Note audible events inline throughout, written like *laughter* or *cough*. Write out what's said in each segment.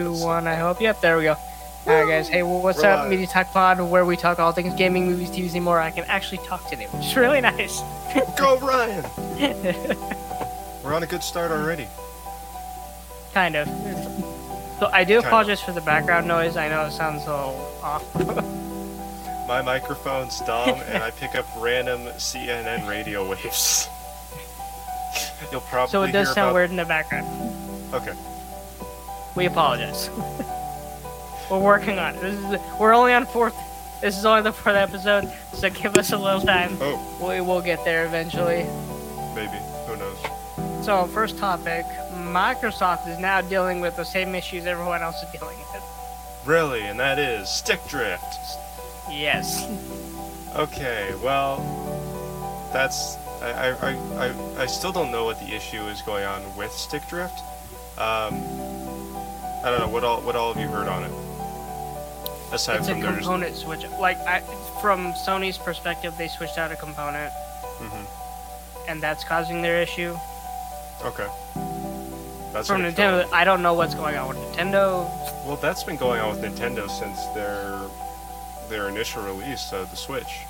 two, one. I hope. Yep, there we go. Alright, guys. Hey, well, what's We're up? live. Media Talk Pod, where we talk all things gaming, movies, TVs, and more. I can actually talk today, which is really nice. *laughs* Go Ryan! *laughs* We're on a good start already. kind of. So I do Kind of. apologize for the background noise. I know it sounds a little off. *laughs* My microphone's dumb, and I pick up random CNN radio waves. You'll probably so it does sound about... weird in the background. Okay. We apologize. we're working on it. This is we're only on fourth. This is only the fourth episode, so give us a little time. Oh, We will get there eventually. maybe. Who knows? So, first topic Microsoft is now dealing with the same issues everyone else is dealing with. Really, and that is stick drift. Yes. Okay, well, that's I I, I, I I still don't know what the issue is going on with stick drift. Um, I don't know what all what all have you heard on it. Aside It's a from there's component switch. Like, I, from Sony's perspective, they switched out a component, Mhm. and that's causing their issue. okay. That's From Nintendo. I don't know what's going on with Nintendo. Well, that's been going on with Nintendo since their their initial release of the Switch.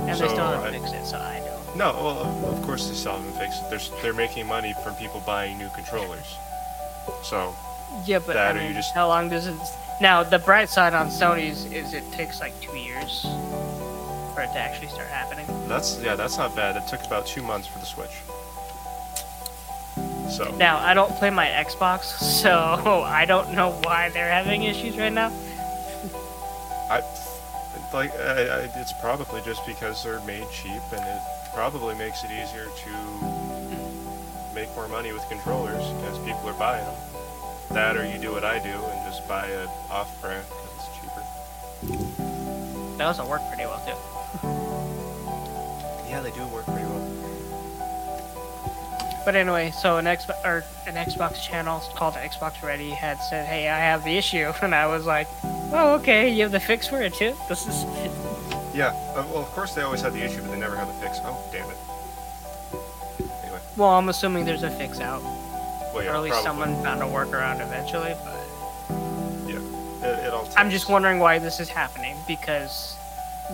And So, they still haven't I- fixed it, so I don't. No, well, of- of course they still haven't fixed it. They're, they're making money from people buying new controllers. So, Yeah, but That I or you just- how long does it? Now, the bright side on Sony's is it takes like two years for it to actually start happening. that's, yeah, that's not bad. It took about two months for the Switch. So, Now, I don't play my Xbox, so *laughs* I don't know why they're having issues right now. I, like, I, I, it's probably just because they're made cheap and it probably makes it easier to make more money with controllers because people are buying them. That or you do what I do and just buy it off brand because it's cheaper. They also work pretty well too. *laughs* Yeah, they do work pretty well. But anyway, so an Xbox or an Xbox channel called Xbox Ready had said, "Hey, I have the issue," *laughs* and I was like, "Oh, okay. You have the fix for it too. This is Yeah, uh, well, of course they always had the issue, but they never had the fix. Oh, damn it. Well. I'm assuming there's a fix out, well, yeah, or at least probably. someone found a workaround eventually. But Yeah, it, it all. I'm just wondering why this is happening because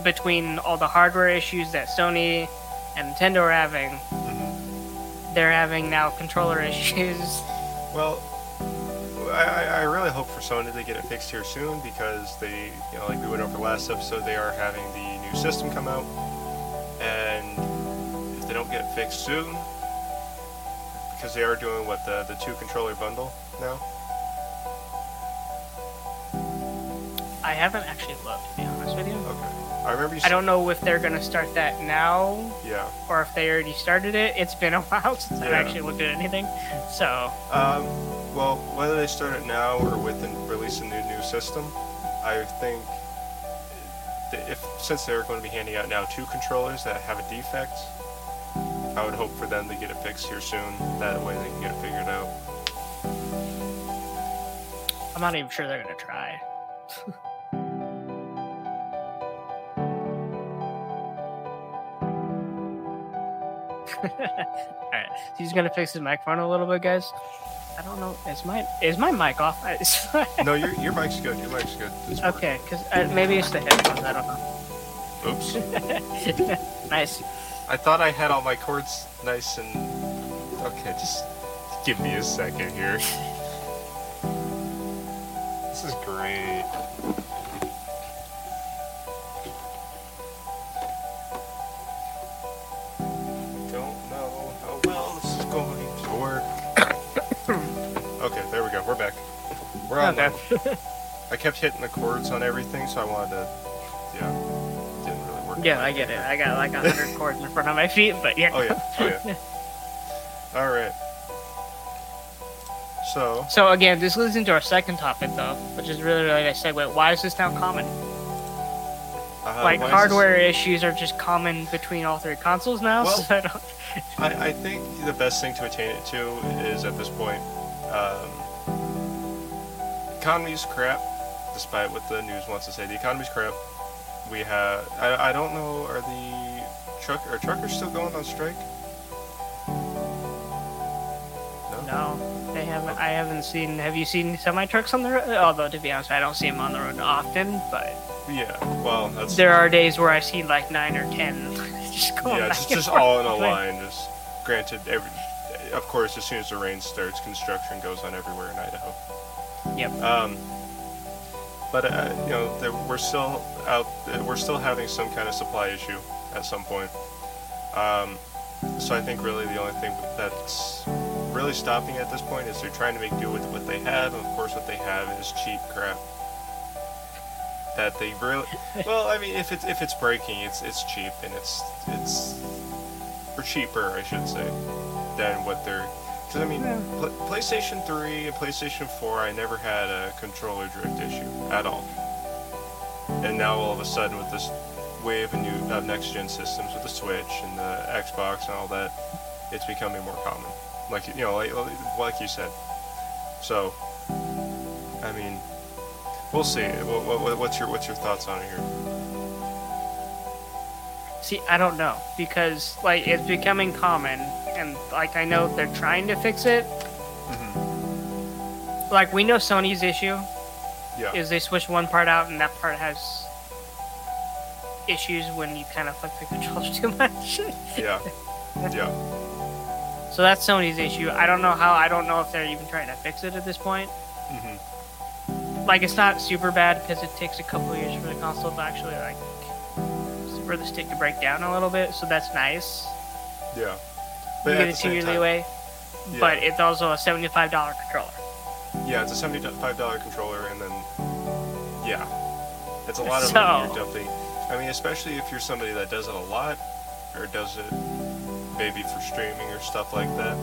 between all the hardware issues that Sony and Nintendo are having, Mhm. they're having now controller *laughs* issues. Well, I, I I really hope for Sony to get it fixed here soon because they, you know, like we went over last episode, they are having the new system come out, and if they don't get it fixed soon, because they are doing what the the two controller bundle now. I haven't actually looked, to be honest with you. Okay, I remember you. I don't know if they're gonna start that now Yeah. or if they already started it. It's been a *laughs* while since I've actually looked at anything. So, Um, well, whether they start it now or with the release of the new system, I think if since they're going to be handing out now two controllers that have a defect, I would hope for them to get it fixed here soon. That way they can get it figured out. I'm not even sure they're gonna try. *laughs* Alright, he's gonna fix his microphone a little bit, guys. I don't know. Is my is my mic off? *laughs* No, your your mic's good. Your mic's good. It's okay, because uh, maybe it's the headphones. I don't know. Oops. *laughs* nice. I thought I had all my cords nice and okay. Just give me a second here. *laughs* This is great. Don't know how well this is going to work. *coughs* okay, there we go. We're back. We're on. Okay. *laughs* I kept hitting the cords on everything, so I wanted to. Yeah, Yeah, I get it. I got like a hundred *laughs* cords in front of my feet, but yeah. Oh yeah. Oh yeah. *laughs* All right. So, So again, this leads into our second topic, though, which is really really nice segue. Why is this now common? uh, like hardware issues are just common between all three consoles now. Well- so I don't. *laughs* I, I think the best thing to attain it to is at this point, um, economy's crap. Despite what the news wants to say, the economy's crap. We have. I, I don't know. Are the truck are truckers still going on strike? No, they haven't. I haven't seen. Have you seen semi trucks on the road? Although to be honest, I don't see them on the road often. But Yeah, well, that's there are days where I see like nine or ten *laughs* just going yeah, just, just all in a line. Just granted, every of course, as soon as the rain starts, construction goes on everywhere in Idaho. Yep. Um, but uh, you know, there, we're still out. We're still having some kind of supply issue at some point. Um, so I think really the only thing that's really stopping at this point is they're trying to make do with what they have, and of course, what they have is cheap crap. That they really *laughs* well, I mean, if it's if it's breaking, it's it's cheap and it's it's or cheaper, I should say, than what they're. Because I mean, Yeah. Pl- PlayStation 3 and PlayStation 4, I never had a controller drift issue at all. And now all of a sudden, with this wave of new of next gen systems, with the Switch and the Xbox and all that, it's becoming more common. Like you know, like like you said. So, I mean, we'll see. What, what, what's your what's your thoughts on it here? See, I don't know because like it's becoming common, and like I know they're trying to fix it. Mm-hmm. Like we know Sony's issue Yeah. is they switch one part out, and that part has issues when you kind of flick the *laughs* controls too much. Yeah. Yeah. so that's Sony's issue. I don't know how. I don't know if they're even trying to fix it at this point. hmm Like it's not super bad because it takes a couple years for the console to actually like for the stick to break down a little bit. So that's nice. Yeah. you get a same two-year leeway, Yeah. but it's also a seventy-five dollar controller. Yeah, it's a seventy-five dollar controller, and then yeah, it's a lot of *laughs* So- money you're dumping. I mean, especially if you're somebody that does it a lot, or does it maybe for streaming or stuff like that.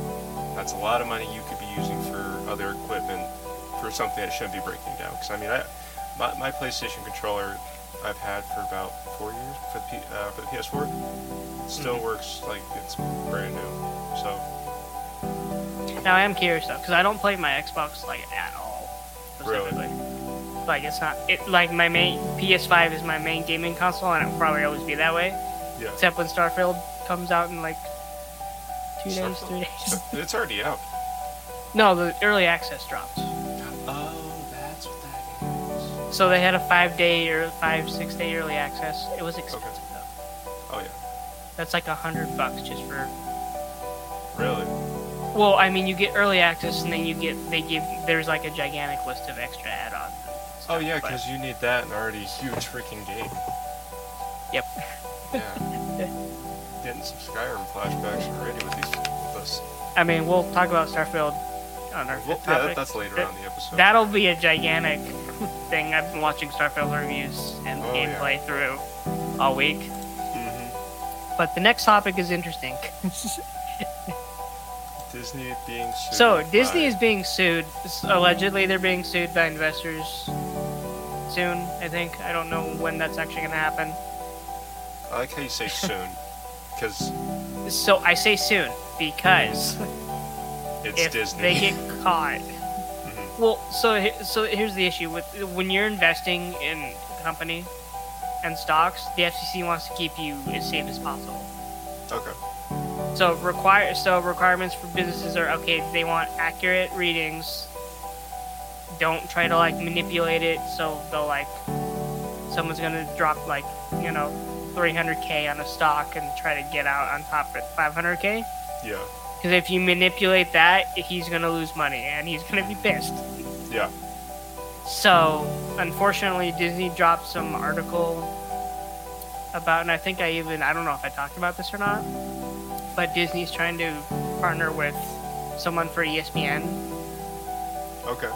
That's a lot of money you could be using for other equipment for something that shouldn't be breaking down. Because I mean, I my, my PlayStation controller I've had for about four years for the P, uh, for the PS4. It still Mhm. works like it's brand new. So Now I am curious though, because I don't play my Xbox like at all. Really? Specifically. Like it's not it like my main PS5 is my main gaming console, and it will probably always be that way. yeah, Except when Starfield comes out in like two days, three days. it's already out. *laughs* no, the early access dropped. So they had a five day or five six day early access. It was expensive though. Oh yeah. That's like a hundred bucks just for. Really? Well, I mean, you get early access, and then you get they give there's like a gigantic list of extra add-ons. and Oh stuff, yeah, because you need that in already huge freaking game. Yep. Yeah. Getting some Skyrim flashbacks already with these with this. I mean, we'll talk about Starfield on our Well, yeah, that, that's later on the episode. That'll be a gigantic *laughs* thing. I've been watching Starfield reviews and Oh, yeah. gameplay through all week. hmm But the next topic is interesting. *laughs* Disney being sued. so Disney by- is being sued. Allegedly, they're being sued by investors soon. I think. I don't know when that's actually going to happen. I like how you say soon, *laughs* because So I say soon because it's if Disney. they get caught. Well, so so here's the issue with when you're investing in a company and stocks, the FCC wants to keep you as safe as possible. Okay. So require so requirements for businesses are okay. They want accurate readings. Don't try to like manipulate it. So they'll like someone's gonna drop like you know 300k on a stock and try to get out on top at 500k. Yeah. Because if you manipulate that, he's gonna lose money and he's gonna be pissed. Yeah. So, unfortunately, Disney dropped some article about, and I think I even, I don't know if I talked about this or not, but Disney's trying to partner with someone for ESPN Okay.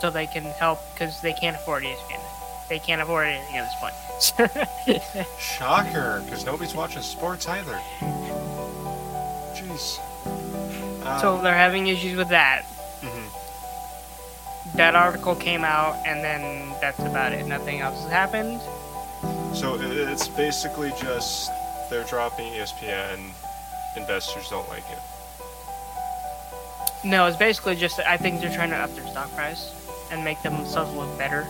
so they can help because they can't afford ESPN. They can't afford anything at this point. *laughs* Shocker, because nobody's watching sports either. Jeez. Um, so they're having issues with that. mhm. That article came out, and then that's about it. Nothing else has happened. So it's basically just they're dropping ESPN. Investors don't like it. No, it's basically just I think they're trying to up their stock price and make themselves look better.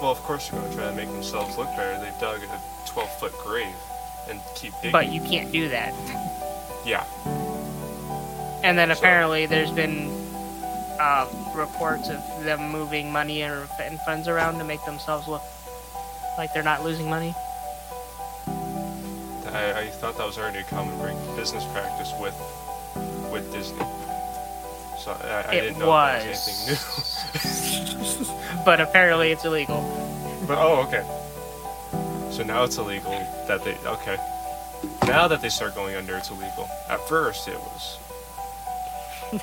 Well, of course they're going to try to make themselves look better. They've dug a 12 foot grave and keep digging. But you can't do that. *laughs* yeah. And then apparently there's been uh, reports of them moving money and, and funds around to make themselves look like they're not losing money. I, I thought that was already a common business practice with with Disney. So I, I It know was anything new. *laughs* but apparently it's illegal. but oh, okay. So now it's illegal that they okay. Now that they start going under, it's illegal. At first, it was. *laughs*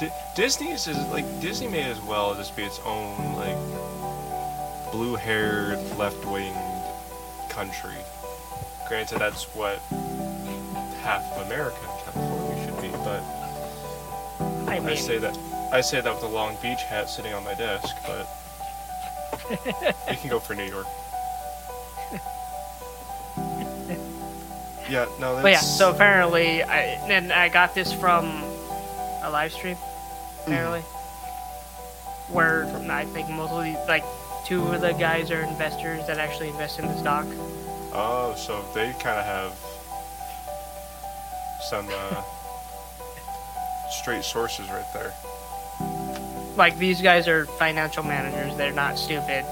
D- Disney's is like Disney may as well just be its own like blue-haired, left-winged country. Granted, that's what half of America California should be, but I mean, I say that I say that with a Long Beach hat sitting on my desk, but *laughs* we can go for New York. Yeah, no, that's but yeah. So apparently, I and I got this from a live stream. Apparently, where I think mostly like two of the guys are investors that actually invest in the stock. Oh, so they kind of have some uh, *laughs* straight sources right there. Like these guys are financial managers. They're not stupid.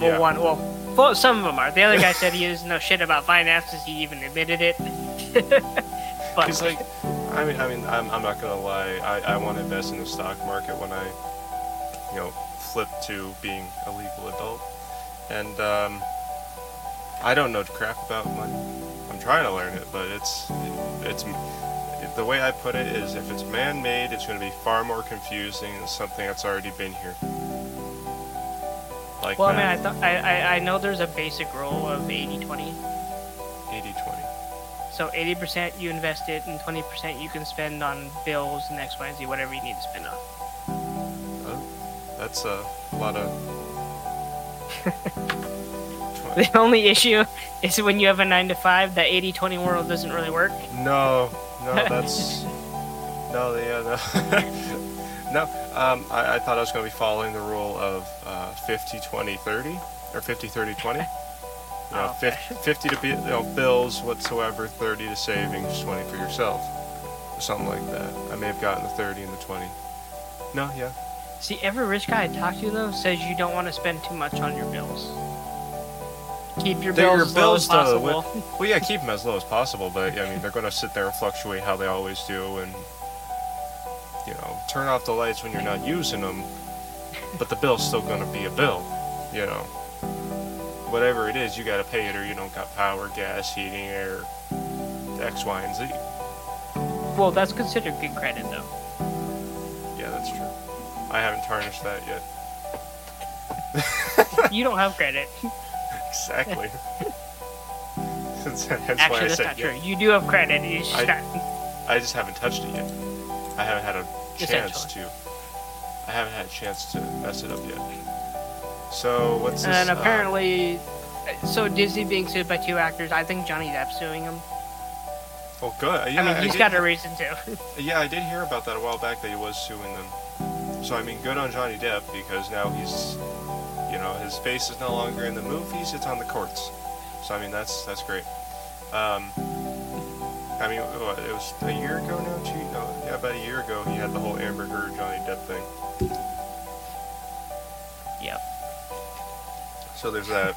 Well, Yeah. one, well, well, some of them are. The other guy said he doesn't know shit about finances. He even admitted it. *laughs* He's like, I mean, I mean, I'm, I'm not gonna lie. I, I want to invest in the stock market when I, you know, flip to being a legal adult, and um, I don't know crap about money. I'm trying to learn it, but it's it's the way I put it is if it's man-made, it's going to be far more confusing than something that's already been here. Like well, I mean, I, th- I, I know there's a basic rule of 80-20. 80-20. So 80% you invest it, and 20% you can spend on bills and X, Y, and Z, whatever you need to spend on. Oh, that's a lot of. *laughs* The only issue is when you have a 9 to 5, the 80 20 world doesn't really work. No, no, *laughs* that's no, yeah, no, *laughs* no. Um, I, I thought I was going to be following the rule of uh, 50, 20, 30, or 50, 30, 20. *laughs* You know, Oh, okay. fif- 50 to be, you know, bills whatsoever, 30 to savings, 20 for yourself, or something like that. I may have gotten the 30 and the 20. No, yeah. See, every rich guy I talk to, though, says you don't want to spend too much on your bills. Keep your They're bills your as low as though, possible. Well, yeah, *laughs* keep them as low as possible, but I mean, they're going to sit there and fluctuate how they always do, and you know, turn off the lights when you're not using them, but the bill's still going to be a bill, you know. Whatever it is, you got to pay it, or you don't got power, gas, heating, air, X, Y, and Z. Well, that's considered good credit, though. Yeah, that's true. I haven't tarnished that yet. *laughs* you don't have credit. *laughs* Exactly. *laughs* That's why I Actually, that's not yeah. true. You do have credit. You I- not- I just haven't touched it yet. I haven't had a chance to. I haven't had a chance to mess it up yet. So what's this? And uh, apparently, so Disney being sued by two actors, I think Johnny Depp's suing him. oh, good. Yeah, I mean, he's did, got a reason to. *laughs* Yeah, I did hear about that a while back that he was suing them. So I mean, good on Johnny Depp because now he's, you know, his face is no longer in the movies; it's on the courts. So I mean, that's that's great. Um, I mean, what, it was a year ago now. Two, no, yeah, about a year ago, he had the whole Amber Heard Johnny Depp thing. yep. So there's that.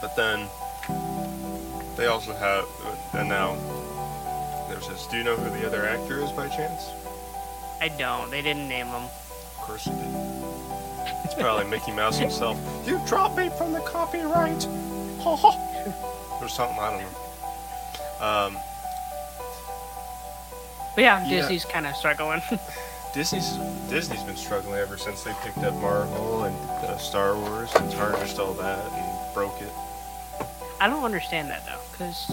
But then they also have, and now there's this. Do you know who the other actor is by chance? I don't. They didn't name him. Of course they did. It's probably Mickey Mouse himself. You dropped me from the copyright. Ha ha. Or something. I don't know. Um, But yeah, Yeah. Disney's kind of struggling. *laughs* Disney's Disney's been struggling ever since they picked up Marvel and uh, Star Wars and tarnished all that and broke it. I don't understand that though, because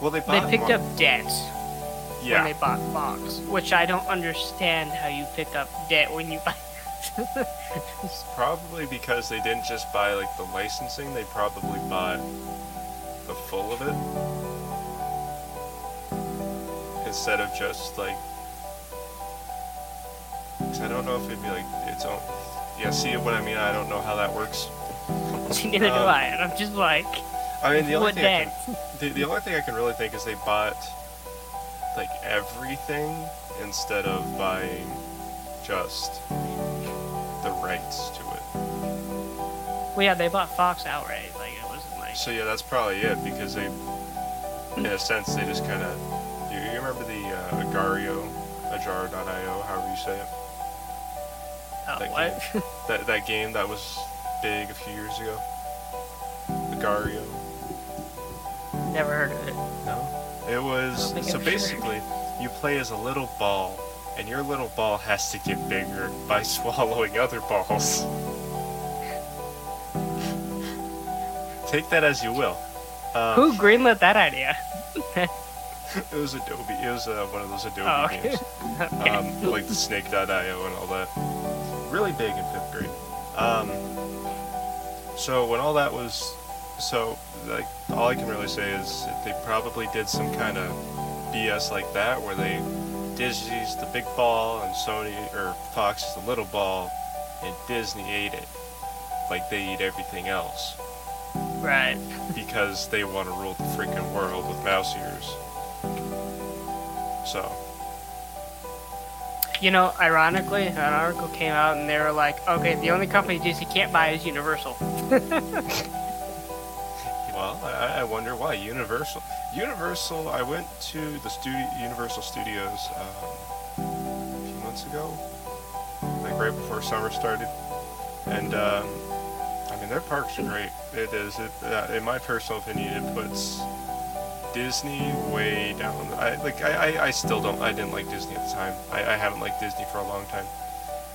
Well, they they picked Mar- up debt Yeah. when they bought Fox, which I don't understand how you pick up debt when you buy. It's *laughs* probably because they didn't just buy like the licensing, they probably bought the full of it. Instead of just like 'cause I don't know if it'd be like its own Yeah, see what I mean? I don't know how that works. *laughs* Neither do Um, I, and I'm just like, I mean the only thing I can, *laughs* the, the only thing I can really think is they bought like everything instead of buying just the rights to it. Well, yeah, they bought Fox outright. Like it wasn't like. So yeah, that's probably it because they, in a sense, they just kind of. You, you remember the uh, Agar.io, Ajar.io, however you say it. Oh, that what? That that game that was big a few years ago. Agar.io. Never heard of it. No. It was I don't think so heard. basically you play as a little ball, and your little ball has to get bigger by *laughs* swallowing other balls. Take that as you will. Um, Who greenlit that idea? *laughs* It was Adobe. It was uh, one of those Adobe Oh, okay. games, *laughs* okay. um, like the Snake.io and all that. Really big in fifth grade. Um, so when all that was, so like all I can really say is they probably did some kind of BS like that, where they Disney's the big ball and Sony or Fox is the little ball, and Disney ate it, like they eat everything else right. because they want to rule the freaking world with mouse ears. So, You know, ironically, an article came out and they were like, okay, the only company Disney can't buy is Universal. *laughs* well, I, I wonder why Universal. Universal. I went to the studio, Universal Studios, um, a few months ago, like right before summer started, and um, I mean their parks are great. It is. It, uh, in my personal opinion, it puts Disney way down. I like. I, I, I still don't. I didn't like Disney at the time. I, I haven't liked Disney for a long time.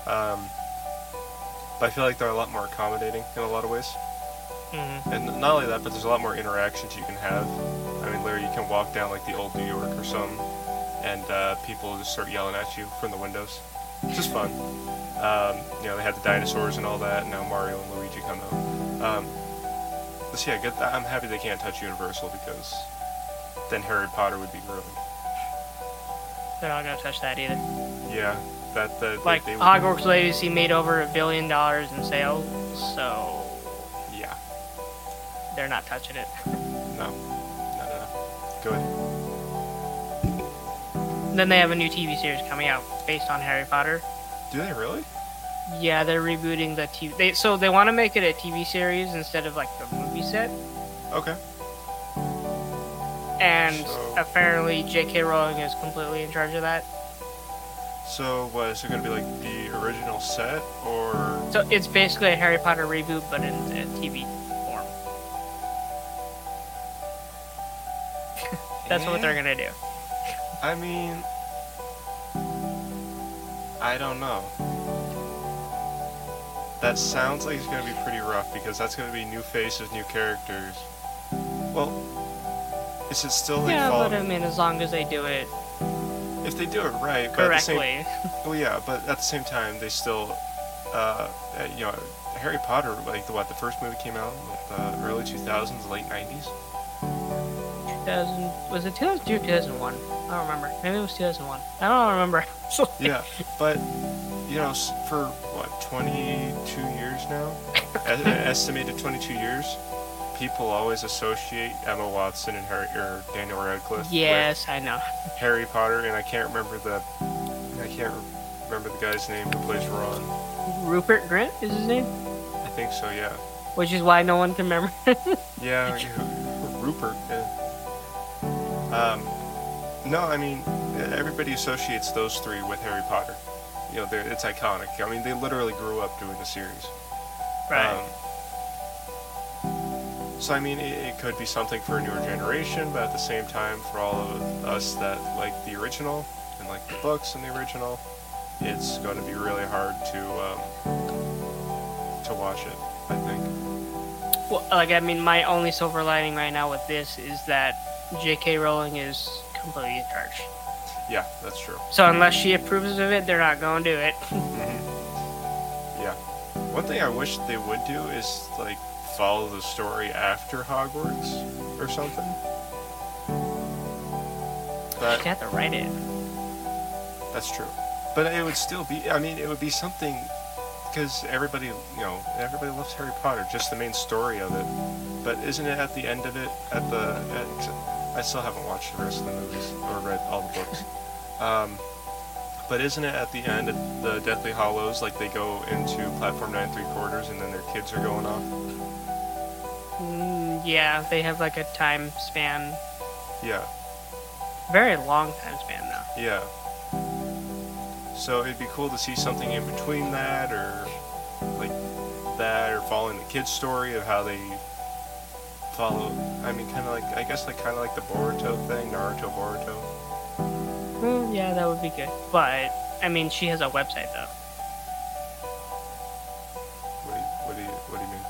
Um, but I feel like they're a lot more accommodating in a lot of ways. hmm And not only that, but there's a lot more interactions you can have. I mean, literally, you can walk down like the old New York or something, and uh, people just start yelling at you from the windows. It's just fun. Um, you know, they had the dinosaurs and all that, and now Mario and Luigi come out. Um, but yeah, good. I'm happy they can't touch Universal because then Harry Potter would be ruined. They're not gonna touch that either. Yeah, that that Like they, they Hogwarts Legacy made over a billion dollars in sales, so yeah, they're not touching it. *laughs* no, no, no, no. Good. Then they have a new TV series coming out based on Harry Potter. Do they really? Yeah, they're rebooting the TV. They, so they want to make it a TV series instead of like the movie set. Okay. And So- apparently, J.K. Rowling is completely in charge of that. So, what is it going to be like the original set, or So it's basically a Harry Potter reboot, but in a TV form. *laughs* That's what they're Eh? gonna do. I mean, I don't know. That sounds like it's going to be pretty rough because that's going to be new faces, new characters. Well, is it still like Yeah, but I mean, as long as they do it if they do it right, but at the same, correctly. *laughs* well, yeah, but at the same time, they still, uh, uh, you know, Harry Potter, like the what, the first movie came out in the early 2000s, late 90s. 2000 was it 2002 or 2001? I don't remember. Maybe it was 2001. I don't remember. *laughs* Yeah, but you know, for what 22 years now, *laughs* estimated 22 years, people always associate Emma Watson and Harry or Daniel Radcliffe yes, I know. Harry Potter, and I can't remember the I can't remember the guy's name who plays Ron. Rupert Grint is his name, I think so, yeah. which is why no one can remember. *laughs* Yeah, Rupert. Yeah. Um, no, I mean everybody associates those three with Harry Potter. You know, they're- it's iconic. I mean, they literally grew up doing the series. right. Um, so I mean, it, it could be something for a newer generation, but at the same time, for all of us that like the original and like the books and the original, it's going to be really hard to um, to watch it. I think. Well, like I mean, my only silver lining right now with this is that J.K. Rowling is completely in charge. Yeah, that's true. So unless she approves of it, they're not going to do it. *laughs* hmm Yeah. One thing I wish they would do is like follow the story after Hogwarts or something. But have to write it. That's true. But it would still be, I mean, it would be something, because everybody, you know, everybody loves Harry Potter, just the main story of it. But isn't it at the end of it, at the, at, I still haven't watched the rest of the movies or read all the books. *laughs* Um, But isn't it at the end of the Deathly Hallows, like they go into platform nine three quarters and then their kids are going off? Mm, yeah, they have like a time span. Yeah, Very long time span though. yeah. So it'd be cool to see something in between that, or like that, or following the kid's story of how they follow. I mean, kind of like I guess like kind of like the Boruto thing, Naruto Boruto. Mm, yeah, that would be good. But I mean, she has a website though. What do you, what do you, what do you mean?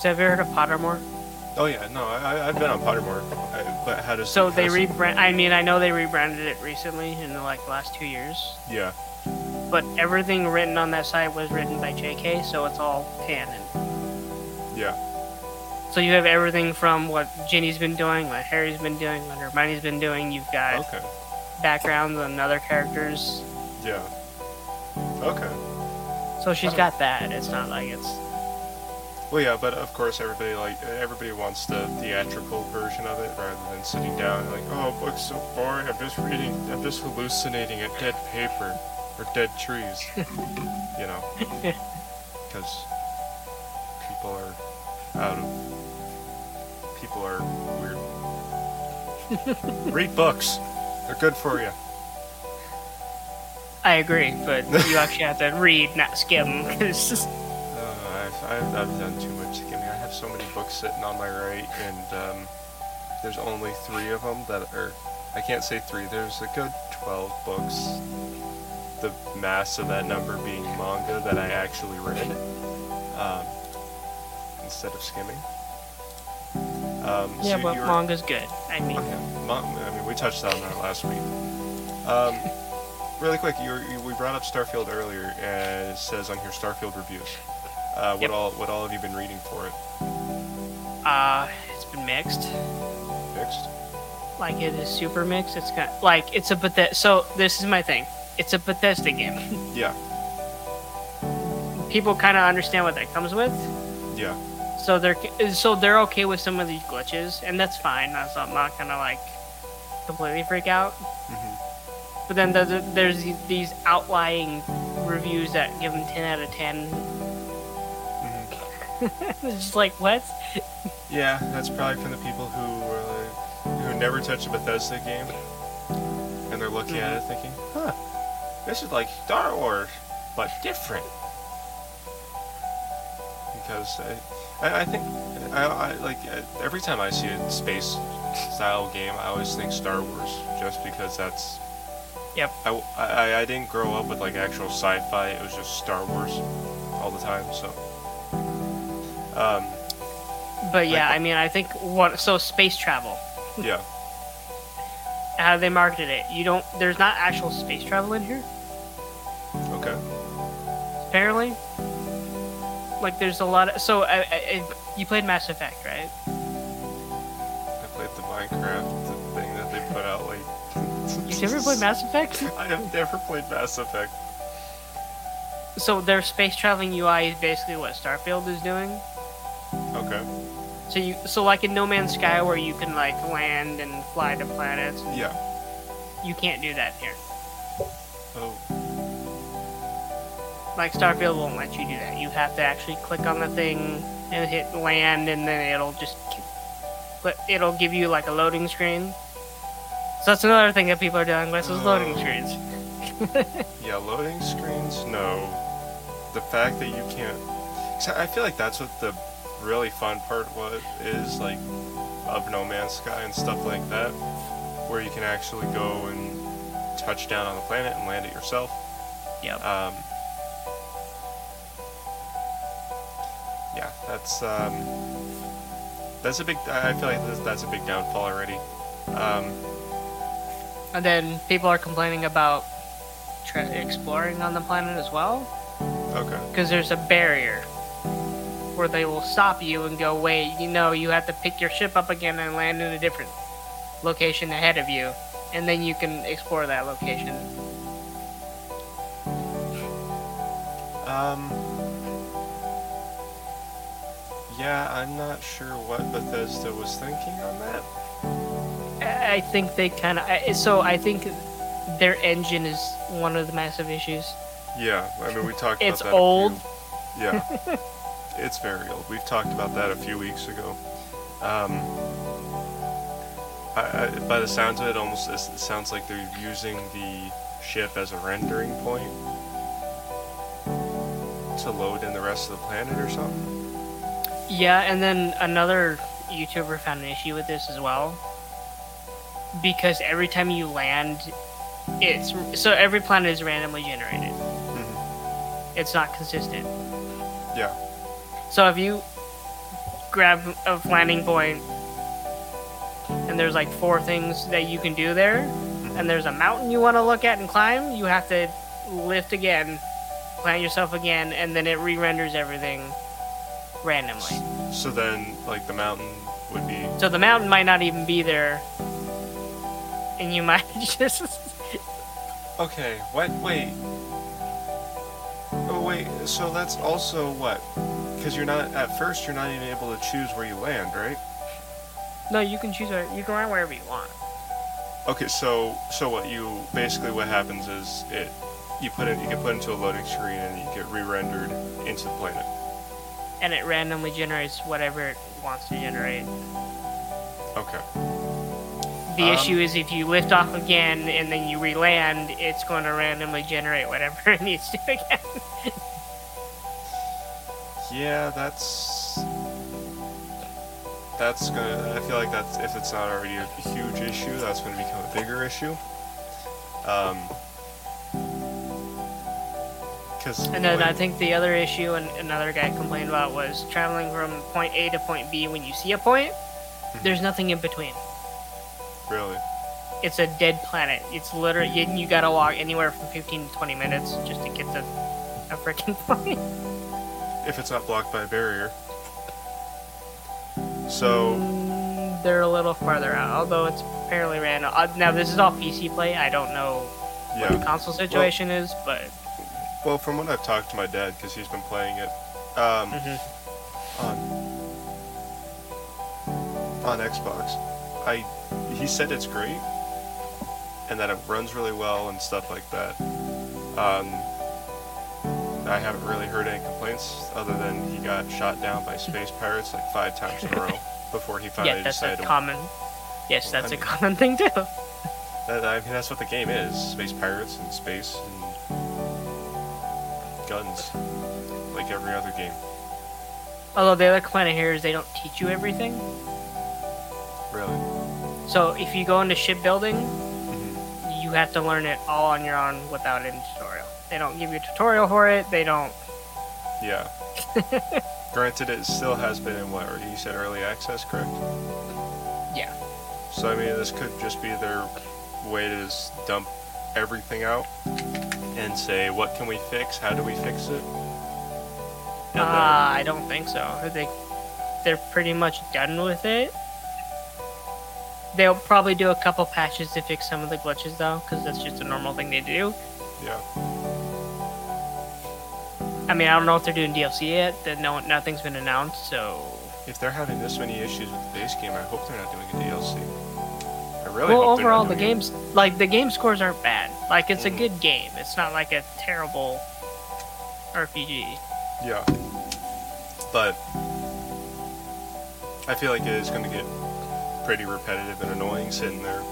So have you heard of Pottermore? Oh yeah, no, I, I've been on Pottermore, I, but how does So they rebrand. I mean, I know they rebranded it recently in the like last two years. Yeah, But everything written on that site was written by J.K., so it's all canon. yeah, So you have everything from what Ginny's been doing, what Harry's been doing, what Hermione's been doing. You've got okay, backgrounds on other characters. yeah, okay. So she's got that. It's not like it's. Well, yeah, but of course everybody like everybody wants the theatrical version of it rather than sitting down and like, oh, book's so boring. I'm just reading. I'm just hallucinating at dead paper or dead trees. *laughs* you know, because people are out of. People are weird. Read books. They're good for you. I agree, but you actually have to read, not skim. 'cause- Uh, I've, I've, I've done too much skimming. I have so many books sitting on my right, and um, there's only three of them that are. I can't say three. There's a good 12 books. The mass of that number being manga that I actually read um, instead of skimming. Um, yeah, so but you're- manga's good. I mean, Okay. I mean, we touched on that last week. Um, *laughs* really quick, you, we brought up Starfield earlier, and it says on here Starfield reviews. Uh, what Yep. all what all have you been reading for it? uh, it's been mixed. Mixed. Like it is super mixed. It's got like it's a Bethesda. So this is my thing. It's a Bethesda game. *laughs* Yeah, People kind of understand what that comes with. yeah, So they're so they're okay with some of these glitches, and that's fine. That's I'm not gonna like completely freak out. hmm But then there's, there's these- outlying reviews that give them 10 out of 10. hmm *laughs* it's just like what? yeah. That's probably from the people who are like, who never touched a Bethesda game, and they're looking at it thinking, "Huh, this is like Star Wars, but different." Because I, I, I think I, I like uh, every time I see a space style game, I always think Star Wars, just because that's. Yep. I, I, I didn't grow up with like actual sci-fi. It was just Star Wars all the time. So. Um. But yeah, Like- I mean, I think what so space travel. Yeah. How they marketed it. You don't. There's not actual space travel in here. Okay. Apparently. Like there's a lot of so I, I, you played Mass Effect, right? I played the Minecraft thing that they put out like. *laughs* You never played Mass Effect? *laughs* I have never played Mass Effect. So their space traveling UI is basically what Starfield is doing. Okay. So you so like in No Man's Sky where you can like land and fly to planets, Yeah. you can't do that here. Oh. Like Starfield won't let you do that. You have to actually click on the thing and hit land, and then it'll just, it'll give you like a loading screen. So that's another thing that people are doing with those loading screens. *laughs* Yeah, loading screens. No. The fact that you can't. 'cause I feel like that's what the really fun part was is like of No Man's Sky and stuff like that, where you can actually go and touch down on the planet and land it yourself. Yep. Um, yeah, that's um, that's a big. I feel like that's a big downfall already. Um, And then people are complaining about tra- exploring on the planet as well, okay. because there's a barrier where they will stop you and go, wait, you know, you have to pick your ship up again and land in a different location ahead of you, and then you can explore that location. Um. Yeah, I'm not sure what Bethesda was thinking on that. I think they kind of. So I think Their engine is one of the massive issues. Yeah, I mean we talked It's about that. old. few- yeah, *laughs* it's very old. We've talked about that a few weeks ago. Um, I, I, by the sounds of it, almost it sounds like they're using the ship as a rendering point to load in the rest of the planet or something. Yeah, and then another YouTuber found an issue with this as well. Because every time you land, it's so every planet is randomly generated. Mhm. It's not consistent. Yeah. So if you grab a landing point and there's like four things that you can do there, and there's a mountain you want to look at and climb, you have to lift again, plant yourself again, and then it re-renders everything randomly. So then, like the mountain would be. So the mountain might not even be there, and you *laughs* might just Okay. What? Wait. Oh wait. So that's also what? Because you're not at first. You're not even able to choose where you land, right? no. You can choose. where- You can land wherever you want. Okay, so so what you basically what happens is it you put it you get put into a loading screen and you get re-rendered into the planet. And it randomly generates whatever it wants to generate. Okay. The Um, issue is if you lift off again and then you re-land, it's going to randomly generate whatever *laughs* it needs to again. Yeah, that's that's gonna. I feel like that's if it's not already a huge issue, that's gonna become a bigger issue. Um. Because and then I think the other issue and another guy complained about was traveling from point A to point B when you see a point, there's nothing in between. really, It's a dead planet. It's literally you, you gotta walk anywhere from 15 to 20 minutes just to get to a freaking *laughs* point. if it's not blocked by a barrier. So Mm, They're a little farther out, although it's fairly random. Uh, now this is all PC play. I don't know what the console situation is, but Well, from when I've talked to my dad, because he's been playing it, um, mhm. on on Xbox, I he said it's great, and that it runs really well and stuff like that. Um, I haven't really heard any complaints other than he got shot down by space pirates like five times in a row *laughs* before he finally yeah, that's a decided. to- common. Yes, that's I a mean- common *laughs* thing too. that, I mean, that's what the game is: space pirates and space and like every other game. Although the other complaint here is they don't teach you everything. Really. So if you go into shipbuilding, Mhm. you have to learn it all on your own without any tutorial. They don't give you a tutorial for it. They don't. Yeah. *laughs* Granted, it still has been in what you said early access, correct? Yeah. So I mean, this could just be their way to just dump everything out and say, what can we fix? How do we fix it? Uh, then- I don't think so. They they're pretty much done with it. They'll probably do a couple patches to fix some of the glitches though, because that's just a normal thing they do. yeah. I mean, I don't know if they're doing DLC yet. That no nothing's been announced, so If they're having this many issues with the base game, I hope they're not doing a DLC. Really well, overall, the game's like the game scores aren't bad. Like it's Mhm. a good game. It's not like a terrible RPG. Yeah. But I feel like it is going to get pretty repetitive and annoying sitting there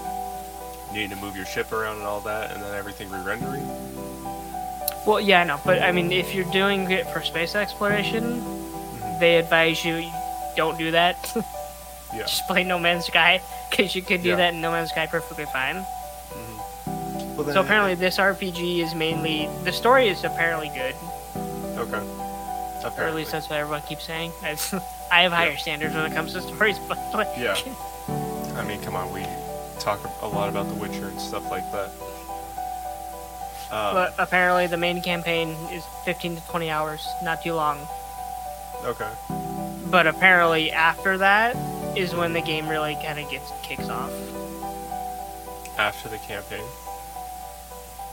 needing to move your ship around and all that and then everything re-rendering. Well, yeah, I know, but I mean, if you're doing it for space exploration, they advise you don't do that. *laughs* Yeah. Just play No Man's Sky, because you could do Yeah. that in No Man's Sky perfectly fine. Mhm. Well, then So apparently, this RPG is mainly the story is apparently good, Okay. or at Apparently. least that's what everyone keeps saying. I *laughs* have higher standards when it comes to stories, *laughs* but like, Yeah. I mean, come on, we talk a lot about The Witcher and stuff like that. Um, but apparently the main campaign is 15 to 20 hours, not too long. okay. But apparently after that is when the game really kind of gets kicks off. After the campaign.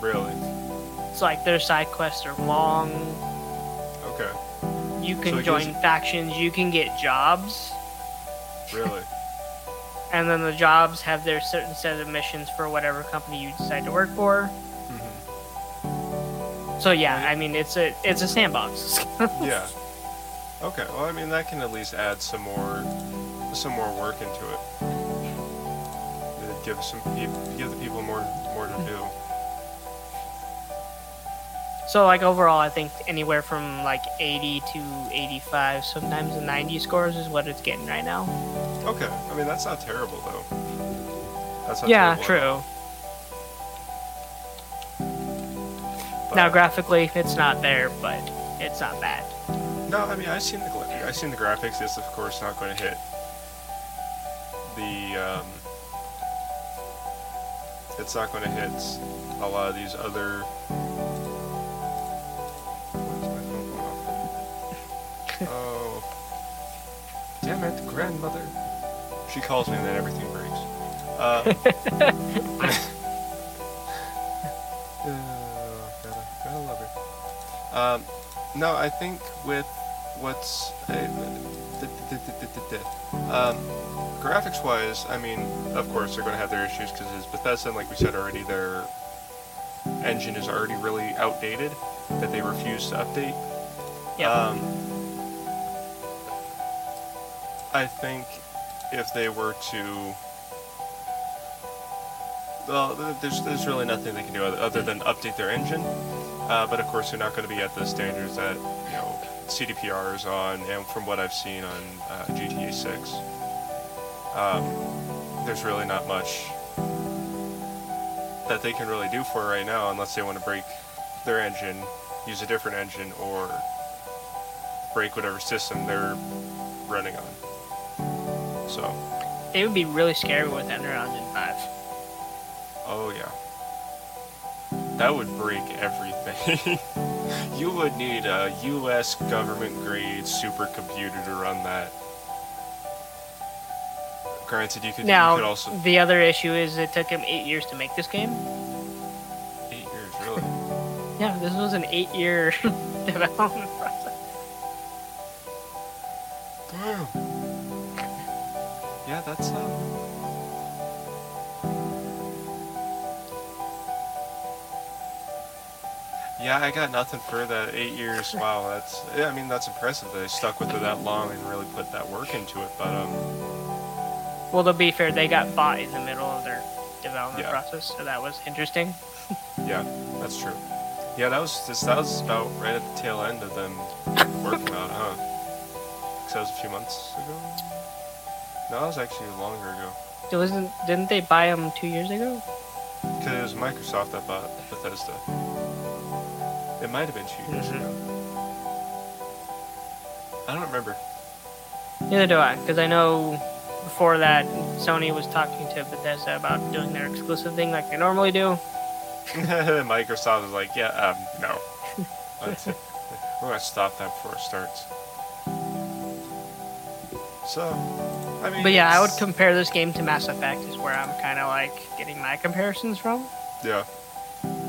Really? It's like their side quests are long. Okay. You can it join gives- factions. You can get jobs. Really? *laughs* and then the jobs have their certain set of missions for whatever company you decide to work for. hmm So yeah, I mean it's a it's a sandbox. *laughs* Yeah. Okay. Well, I mean, that can at least add some more, some more work into it. Give some give the people more, more to do. so like overall, I think anywhere from like 80 to 85, sometimes the 90 scores is what it's getting right now. Okay. I mean, that's not terrible though. That's not yeah, true. Now graphically, it's not there, but it's not bad. No, I mean I've seen the I've seen the graphics. It's of course not going to hit the. Um, it's not going to hit a lot of these other. Why is my phone going off? oh, damn it, grandmother! She calls me and then everything breaks. Uh, *laughs* *laughs* oh, gotta, gotta love her. Um, no, I think with what's uh, um, graphics-wise, I mean, of course they're going to have their issues because it's Bethesda, and like we said already, their engine is already really outdated that they refuse to update. Yep. Um, I think if they were to, well, there's there's really nothing they can do other, than update their engine. Uh, but of course, they're not going to be at the standards that CDPR is on, and from what I've seen on uh, GTA 6, um, there's really not much that they can really do for right now, unless they want to break their engine, use a different engine, or break whatever system they're running on. So, It would be really scary with Unreal Engine 5. oh yeah. That would break everything. *laughs* you would need a US government grade supercomputer to run that. Granted, you could, you Now, could also. the other issue is it took him eight years to make this game. Eight years, really? *laughs* Yeah, this was an eight-year *laughs* development process. Damn. Yeah, I got nothing for that. Eight years. Wow, that's. Yeah, I mean that's impressive that they stuck with it that long and really put that work into it. But um, Well, to be fair, they got bought in the middle of their development Yeah. process, so that was interesting. yeah, that's true. Yeah, that was just that was about right at the tail end of them working on it, huh? 'Cause that was a few months ago. No, that was actually longer ago. It wasn't, didn't they buy them two years ago? Because it was Microsoft that bought Bethesda. It might have been two years Mhm. ago. I don't remember. Neither do I, because I know before that Sony was talking to Bethesda about doing their exclusive thing like they normally do. *laughs* Microsoft was like, yeah, um, no. *laughs* We're gonna stop that before it starts. So, I mean. But yeah, I would compare this game to Mass Effect, is where I'm kind of like getting my comparisons from, Yeah.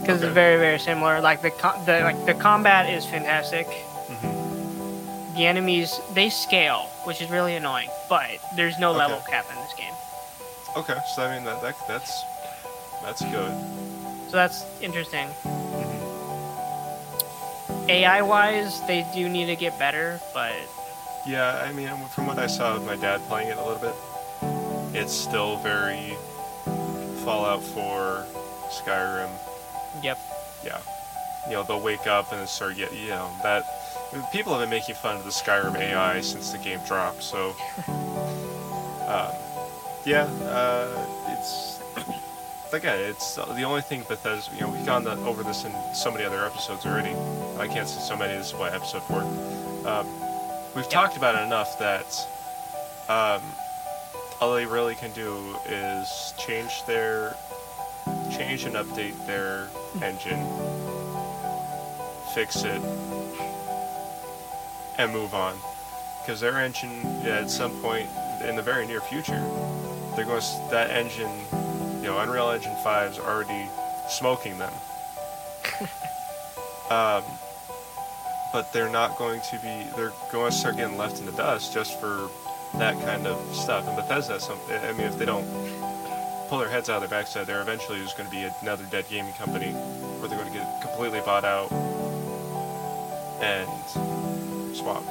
Because Okay. it's very very similar. Like the, co- the like the combat is fantastic. hmm The enemies they scale, which is really annoying, but there's no Okay. level cap in this game, Okay, so I mean that, that that's that's good. so that's interesting. hmm AI wise, they do need to get better, but Yeah, I mean, from what I saw of my dad playing it a little bit, it's still very Fallout 4, Skyrim. Yep. Yeah, you know they'll wake up and start get you know that people have been making fun of the Skyrim AI since the game dropped. So, um, *laughs* yeah, uh, it's *clears throat* again, it's the only thing Bethesda. You know, we've gone that, over this in so many other episodes already. I can't say so many. This is what episode four. Um, we've Yep. talked about it enough that um, all they really can do is change their change and update their engine, fix it, and move on. Because their engine, at some point in the very near future, they're going to that engine, you know, Unreal Engine 5 is already smoking them. *laughs* um, but they're not going to be. They're going to start getting left in the dust just for that kind of stuff. And Bethesda, some, I mean, if they don't pull their heads out of their backside, they're eventually just going to be another dead gaming company where they're going to get completely bought out and swapped.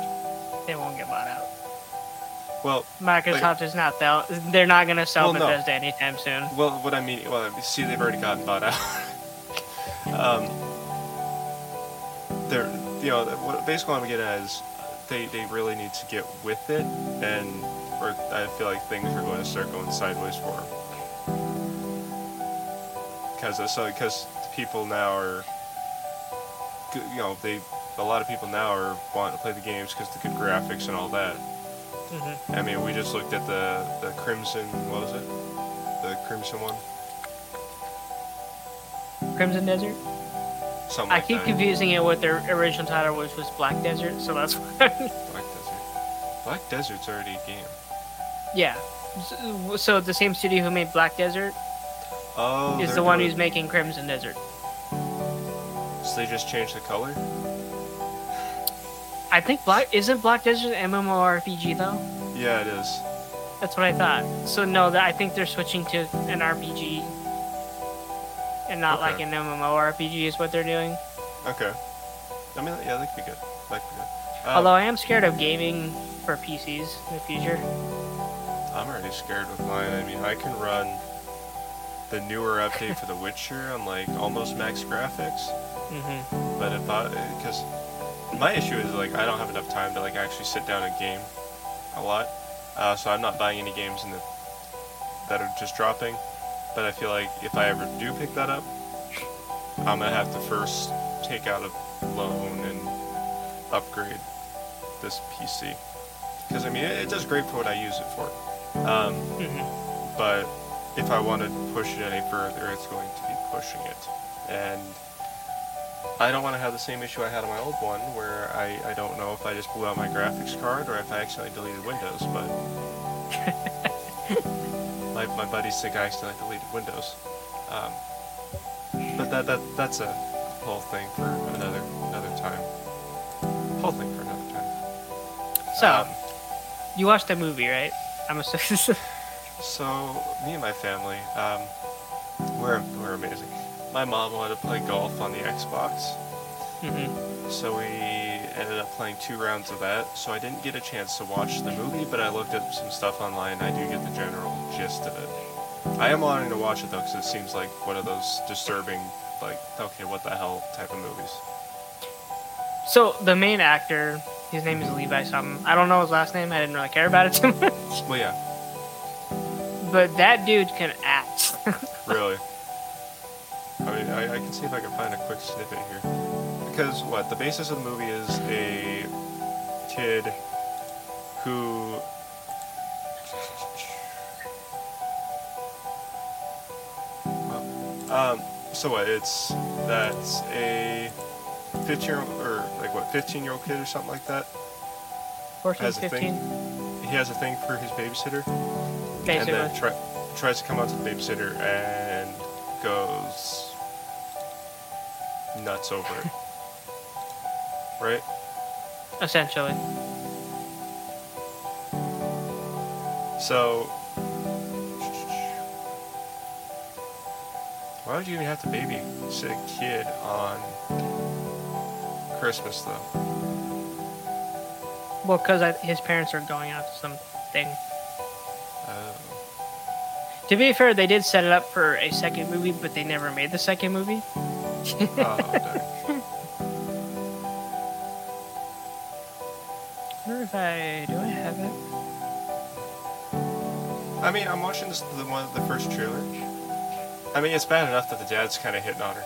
They won't get bought out. Well, Microsoft is not they'll, they're not gonna sell Well, no. Bethesda anytime soon. well, what I mean, well, see, they've already gotten bought out. *laughs* um, they're, you know, what, basically what I'm getting at is they, they really need to get with it, and or I feel like things are going to start going sideways for them. Because so because people now are, you know, they a lot of people now are wanting to play the games because the good graphics and all that. hmm I mean, we just looked at the the Crimson. What was it? The Crimson one. Crimson Desert. Something I like keep that. confusing it with their original title, which was Black Desert. So that's *laughs* why. Black Desert. Black Desert's already a game. yeah. So- So the same studio who made Black Desert Oh. is the one doing- who's making Crimson Desert. So they just changed the color. I think Black isn't Black Desert an MMORPG though. Yeah, it is. That's what I thought. So no, that I think they're switching to an RPG, and not like Okay. an MMORPG is what they're doing. Okay. I mean, yeah, that could be good. That could be good. Um, Although I am scared of gaming for PCs in the future. I'm already scared with mine. I mean, I can run the newer update for The Witcher on like almost max graphics. hmm But if I, because my issue is like I don't have enough time to like actually sit down and game a lot, uh, so I'm not buying any games in the that are just dropping. But I feel like if I ever do pick that up, I'm gonna have to first take out a loan and upgrade this PC. Because I mean, it, it does great for what I use it for. Um, hmm but if I want to push it any further, it's going to be pushing it. And I don't want to have the same issue I had on my old one, where I, I don't know if I just blew out my graphics card or if I accidentally deleted Windows, but *laughs* my, my buddies think I accidentally deleted Windows. Um, but that, that that's a whole thing for another another time. Whole thing for another time. So Um, you watched that movie, right? I'm assuming. *laughs* So, me and my family, um, we're, we're amazing. My mom wanted to play golf on the Xbox, hmm so we ended up playing two rounds of that. So I didn't get a chance to watch the movie, but I looked at some stuff online. I do get the general gist of it. I am wanting to watch it though, because it seems like one of those disturbing, like, okay, what the hell type of movies. So the main actor, his name is Levi something. I don't know his last name. I didn't really care about it too *laughs* much. Well, yeah, But that dude can act. *laughs* really. I mean, I, I can see if I can find a quick snippet here. Because, what, the basis of the movie is a kid who. *laughs* Um, so what, it's. That's a 15 year old, or like what, 15 year old kid or something like that? 14, Has a 15. thing. He has a thing for his babysitter. Basically. And then try, tries to come out to the babysitter and goes nuts over it. *laughs* right? Essentially. So. Why would you even have to babysit a kid on Christmas, though? Well, because his parents are going out to something. To be fair, they did set it up for a second movie, but they never made the second movie. Oh, *laughs* darn. I wonder if I do I have it. I mean, I'm watching this the one the first trailer. I mean, it's bad enough that the dad's kind of hitting on her.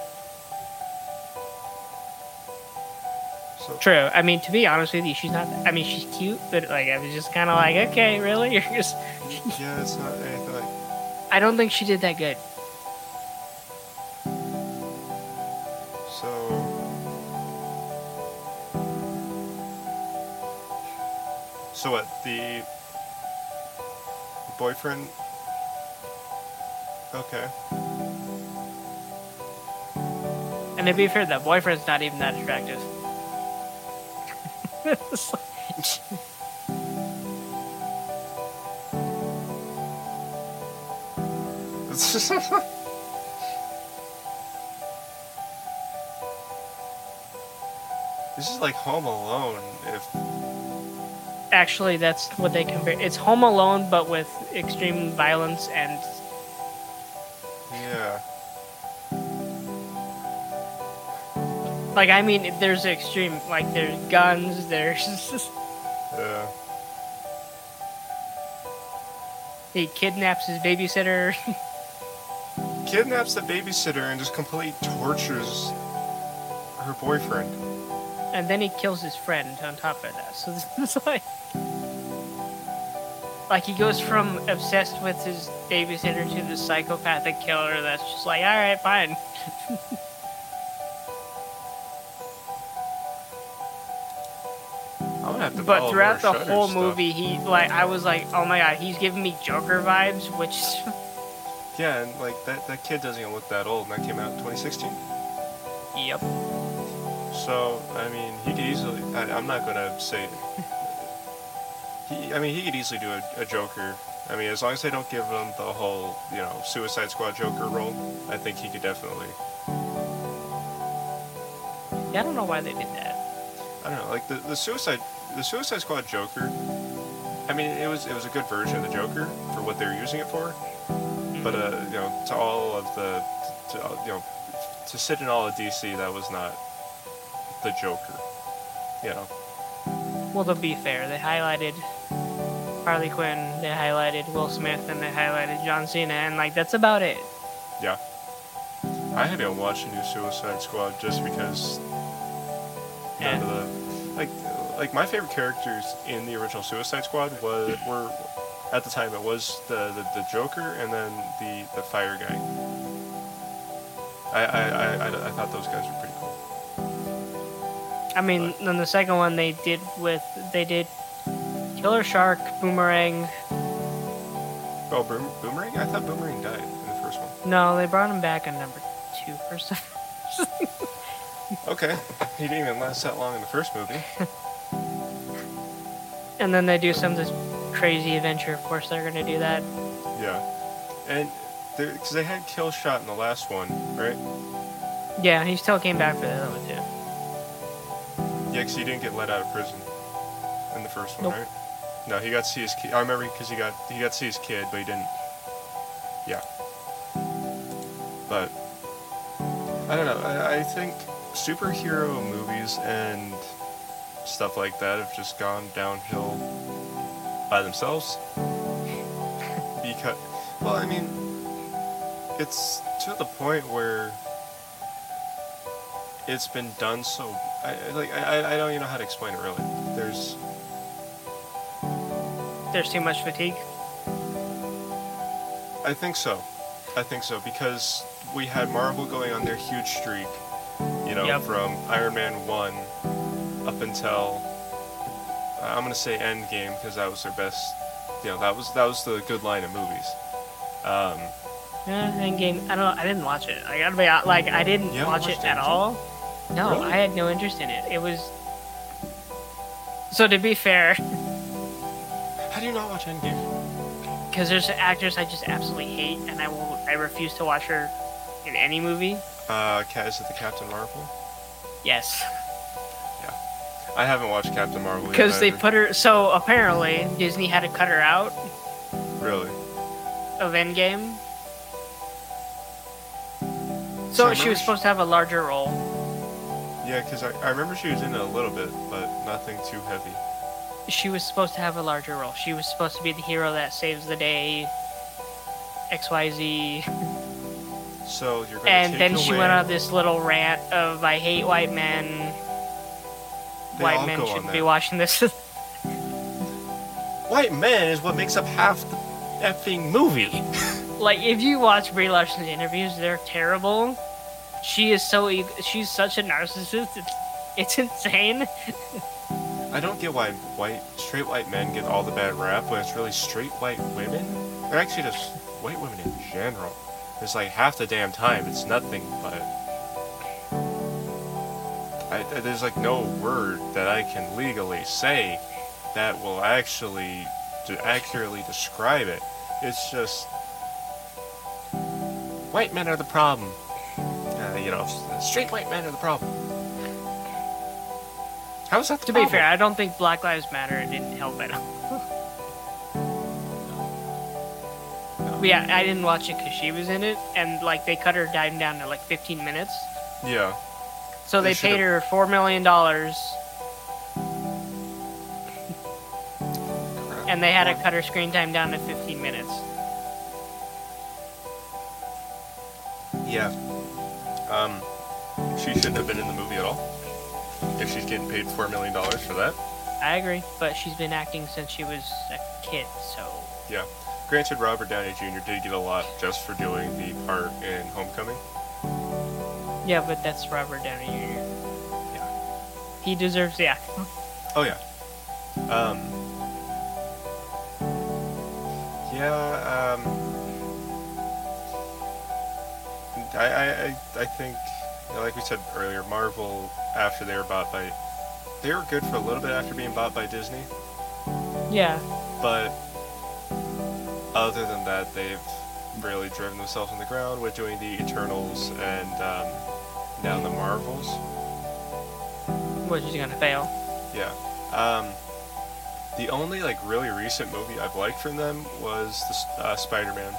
So True. I mean, to be honest with you, she's not. I mean, she's cute, but like, I was just kind of like, okay, really? *laughs* You're just. yeah, it's not anything like. I don't think she did that good. So. So what? The boyfriend. Okay. And to be fair, that boyfriend's not even that attractive. *laughs* *laughs* this is like Home Alone. If Actually, that's what they compare. It's Home Alone, but with extreme violence and yeah, like I mean, there's extreme like there's guns, *laughs* there's yeah. he kidnaps his babysitter. *laughs* Kidnaps the babysitter and just completely tortures her boyfriend. and then he kills his friend on top of that. So this is like, like he goes from obsessed with his babysitter to the psychopathic killer. That's just like, all right, fine. I'm gonna have to But throughout the whole stuff. movie, he like, I was like, oh my god, he's giving me Joker vibes, which, *laughs* Yeah, and like that that kid doesn't even look that old, and that came out in 2016. yep. So I mean, he could easily. I, I'm not gonna say. *laughs* He, I mean, he could easily do a, a Joker. I mean, as long as they don't give him the whole, you know, Suicide Squad Joker role, I think he could definitely. Yeah, I don't know why they did that. I don't know, like the, the Suicide the Suicide Squad Joker. I mean, it was it was a good version of the Joker for what they were using it for. But uh, you know, to all of the, to, uh, you know, to sit in all of DC, that was not the Joker. You know. Well, to be fair, they highlighted Harley Quinn, they highlighted Will Smith, and they highlighted John Cena, and like that's about it. Yeah. I haven't watched the new Suicide Squad just because Yeah. none of the like like my favorite characters in the original Suicide Squad was were at the time it was the, the, the Joker and then the, the fire guy. I, I, I, I, I thought those guys were pretty cool. I mean, then the second one they did with they did Killer Shark, Boomerang. Oh, Boom, Boomerang? I thought Boomerang died in the first one. No, they brought him back in number two or something. Okay. He didn't even last that long in the first movie. *laughs* And then they do some this crazy adventure. Of course, they're gonna do that. Yeah. And because they had Kill Shot in the last one, right? Yeah, he still came back for the other one too. Yeah, because he didn't get let out of prison in the first one, Nope. right? No, he got to see his kid. I remember because he got he got to see his kid, but he didn't. Yeah. But I don't know. I, I think superhero movies and stuff like that have just gone downhill by themselves. because, well, I mean, it's to the point where it's been done so. I I- like. I, I don't even know how to explain it really. There's. There's too much fatigue. I think so. I think so because we had Marvel going on their huge streak. You know, Yep. from Iron Man one up until I'm gonna say Endgame because that was their best. You know, that was that was the good line of movies. Um, Yeah, Endgame. I don't. I didn't watch it. I gotta be like, I didn't watch it at Endgame? all. No, Really? I had no interest in it. It was. So to be fair, how do you not watch Endgame? because there's actors I just absolutely hate, and I will. I refuse to watch her in any movie. Uh, is it the Captain Marvel? Yes, I haven't watched Captain Marvel because they put her. So apparently Disney had to cut her out really. of Endgame. So So she was supposed to have a larger role. Yeah, because I, I remember she was in it a little bit, but nothing too heavy. She was supposed to have a larger role. She was supposed to be the hero that saves the day. X Y Z. So you're gonna And take then she away- went on this little rant of I hate white men. They white all men go on shouldn't be that. watching this. *laughs* White men is what makes up half the effing movie. *laughs* like if you watch Brie Larson's interviews, they're terrible. She is so e- she's such a narcissist. It's it's insane. I don't get why white straight white men get all the bad rap when it's really straight white women. Or actually just white women in general. It's like half the damn time it's nothing but I, there's like no word that I can legally say that will actually to accurately describe it. It's just white men are the problem. Uh, you know, straight white men are the problem. How is that the To be fair, I don't think Black Lives Matter didn't help at all. *laughs* Yeah, I didn't watch it because she was in it, and like they cut her time down to like 15 minutes. Yeah. So They they, paid her four million dollars, and they had to cut her screen time down to 15 minutes. Yeah. Um, she shouldn't have been in the movie at all. If she's getting paid four million dollars for that. I agree, but she's been acting since she was a kid, so Yeah. Granted, Robert Downey Jr. did get a lot just for doing the part in Homecoming. Yeah. But that's Robert Downey Jr. Yeah. He deserves the act. *laughs* Oh yeah. Um. Yeah. Um. I I I, I think, you know, like we said earlier, Marvel after they were bought by, they were good for a little bit after being bought by Disney, Yeah, but other than that, they've really driven themselves on the ground with doing the Eternals and um, now the Marvels. which is gonna fail. Yeah. Um, the only like really recent movie I've liked from them was the uh, Spider-Man.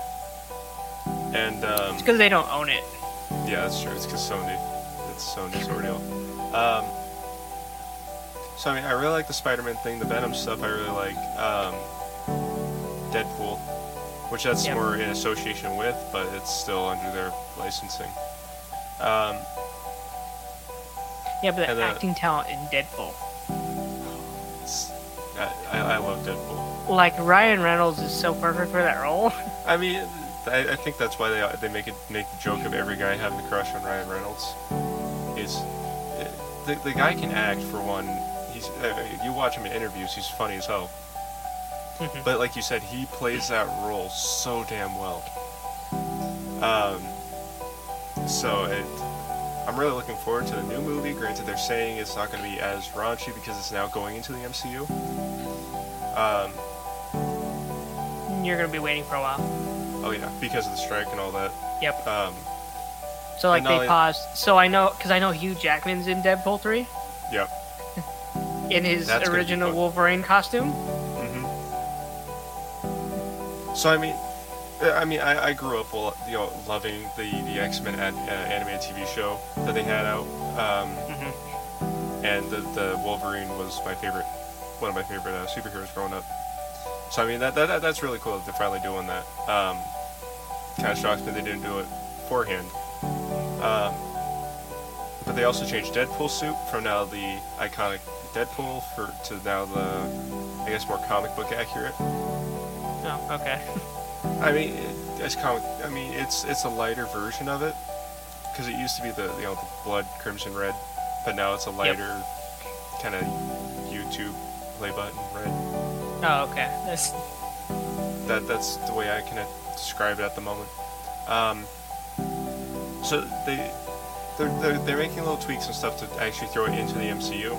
And um, It's because they don't own it. yeah, that's true. It's because Sony. It's Sony's ordeal. Um, so I mean, I really like the Spider-Man thing. The Venom stuff, I really like. Um, Deadpool, which that's Yep. more in association with, but it's still under their licensing. Um, Yeah, but the uh, acting talent in Deadpool. it's, I, I, I love Deadpool. Like Ryan Reynolds is so perfect for that role. *laughs* I mean, I, I think that's why they they make it make the joke of every guy having a crush on Ryan Reynolds. Is the, the guy can act for one. He's uh, you watch him in interviews, he's funny as hell. Mhm. But like you said, he plays that role so damn well. Um, so it, I'm really looking forward to the new movie. Granted, they're saying it's not going to be as raunchy because it's now going into the MCU. Um, You're gonna be waiting for a while. oh yeah, because of the strike and all that. Yep. Um, So like they paused. So I know because I know Hugh Jackman's in Deadpool three yep. in his That's original. Wolverine costume. So I mean, uh, I mean, I, I grew up, you know, loving the the X Men an, uh, animated TV show that they had out, um, hmm and the the Wolverine was my favorite, one of my favorite uh, superheroes growing up. So I mean, that, that, that that's really cool that they're finally doing that. Um, kind of shocks me they didn't do it beforehand. Um, but they also changed Deadpool suit from now the iconic Deadpool for to now the, I guess more comic book accurate. Oh, okay. I mean, it's kind of, I mean, it's it's a lighter version of it because it used to be the you know the blood crimson red, but now it's a lighter kind of YouTube play button red. Oh, okay. That's That that's the way I can describe it at the moment. Um, so they they're, they're they're making little tweaks and stuff to actually throw it into the MCU,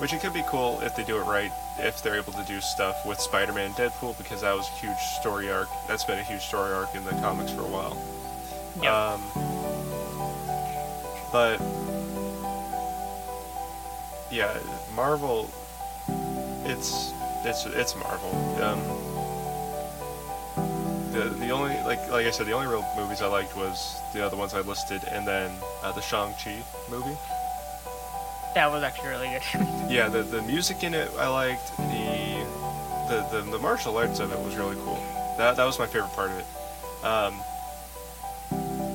which it could be cool if they do it right. If they're able to do stuff with Spider-Man Deadpool, because that was a huge story arc. That's been a huge story arc in the comics for a while. Yep. Um, but yeah, Marvel. It's it's it's Marvel. Um, the the only like like I said, the only real movies I liked was the other ones I listed, and then uh, the Shang Chi movie. That was actually really good. *laughs* Yeah, the the music in it I liked. The the the, the martial arts of it was really cool. That that was my favorite part of it. Um,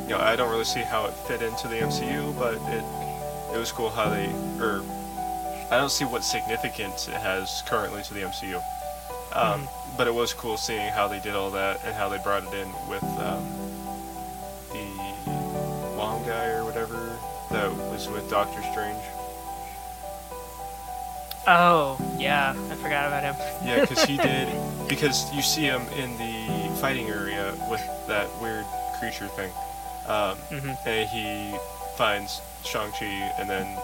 you know, I don't really see how it fit into the MCU, but it it was cool how they or I don't see what significance it has currently to the MCU. Um, But it was cool seeing how they did all that and how they brought it in with um, the Wong guy or whatever that was with Doctor Strange. Oh, yeah. I forgot about him. Yeah, because he *laughs* did. Because you see him in the fighting area with that weird creature thing, um, hmm and he finds Shang Chi, and then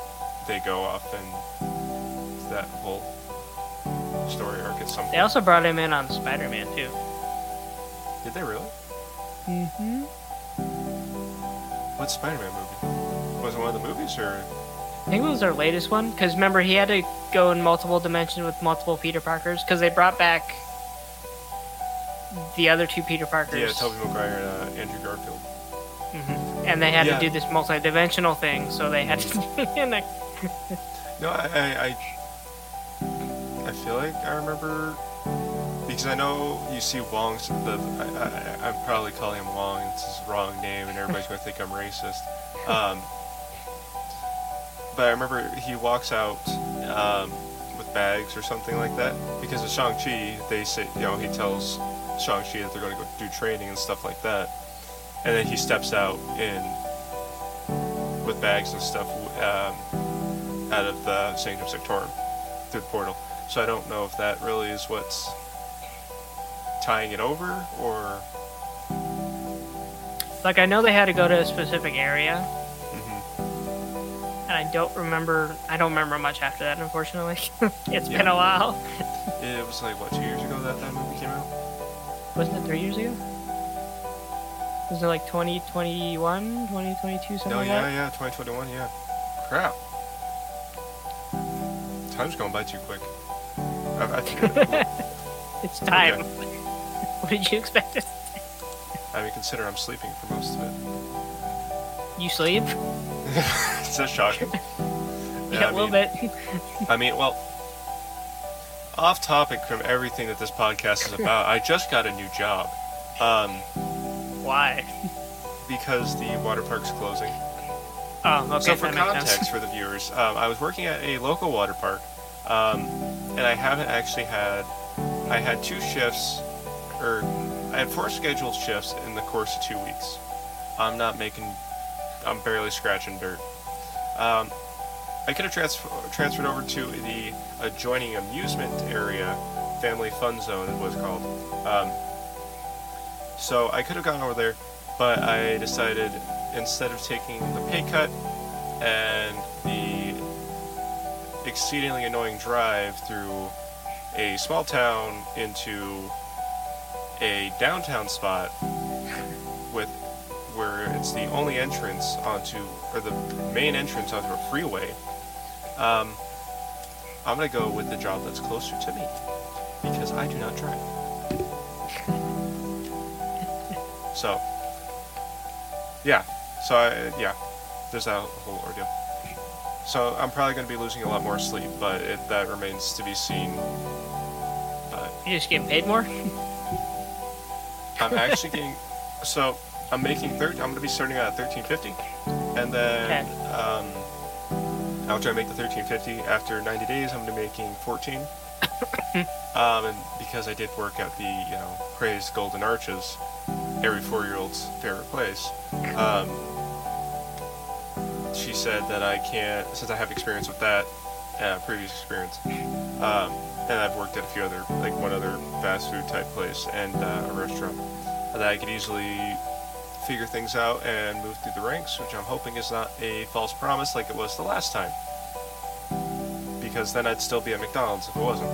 they go off and that whole story arc at some point. They also brought him in on Spider-Man too. Did they really? Mm-hmm. What Spider-Man movie? Was it one of the movies or? I think it was their latest one. Because remember, he had to go in multiple dimensions with multiple Peter Parkers. Because they brought back the other two Peter Parkers. Yeah, Tobey Maguire and uh, Andrew Garfield. hmm And they had Yeah. to do this multi-dimensional thing, so they had to. *laughs* and I- No, I, I, I, I feel like I remember because I know you see Wong's. The I, I, I'm probably calling him Wong. It's his wrong name, and everybody's gonna think I'm racist. Um, but I remember he walks out um, with bags or something like that because of Shang Chi. They say you know he tells Shang Chi that they're going to go do training and stuff like that, and then he steps out in with bags and stuff. Um, out of the Sanctum Sanctorum through the portal. So I don't know if that really is what's tying it over, or like I know they had to go to a specific area. And I don't remember. I don't remember much after that, unfortunately. *laughs* it's been a while. it was like what two years ago that that movie came out. Wasn't it three years ago? Was it like 2021, 2022, something No, like yeah, that? yeah, 2021, yeah. Crap. Time's going by too quick. I, I, think- *laughs* It's time. *laughs* what did you expect us? I mean, consider I'm sleeping for most of it. You sleep? *laughs* Is that shocking? *laughs* Yeah, a little mean- bit. *laughs* I mean, well, off topic from everything that this podcast is about, I just got a new job. Um, Why? because the water park's closing. Oh, okay. so for context for the viewers, um, I was working at a local water park, um, and I haven't actually had. I had two shifts, or I had four scheduled shifts in the course of two weeks. I'm not making. I'm barely scratching dirt. Um, I could have trans- transferred over to the adjoining amusement area, Family Fun Zone, it was called. Um, so I could have gone over there, but I decided instead of taking the pay cut and the exceedingly annoying drive through a small town into a downtown spot with where it's the only entrance onto or the main entrance onto a freeway um, i'm gonna go with the job that's closer to me because i do not drive so yeah so I, yeah there's that whole ordeal so i'm probably going to be losing a lot more sleep but it, that remains to be seen but You just getting paid more? i'm actually getting so i'm making 30 i'm going to be starting out at 1350 and then Okay. um, after i make the 1350 after 90 days i'm going to be making 14 *coughs* um, and because i did work at the you know praised golden arches every four-year-old's favorite place um, she said that I can't, since I have experience with that, uh, previous experience, um, and I've worked at a few other, like one other fast food type place and uh, a restaurant, that I could easily figure things out and move through the ranks, which I'm hoping is not a false promise like it was the last time. Because then I'd still be at McDonald's if it wasn't.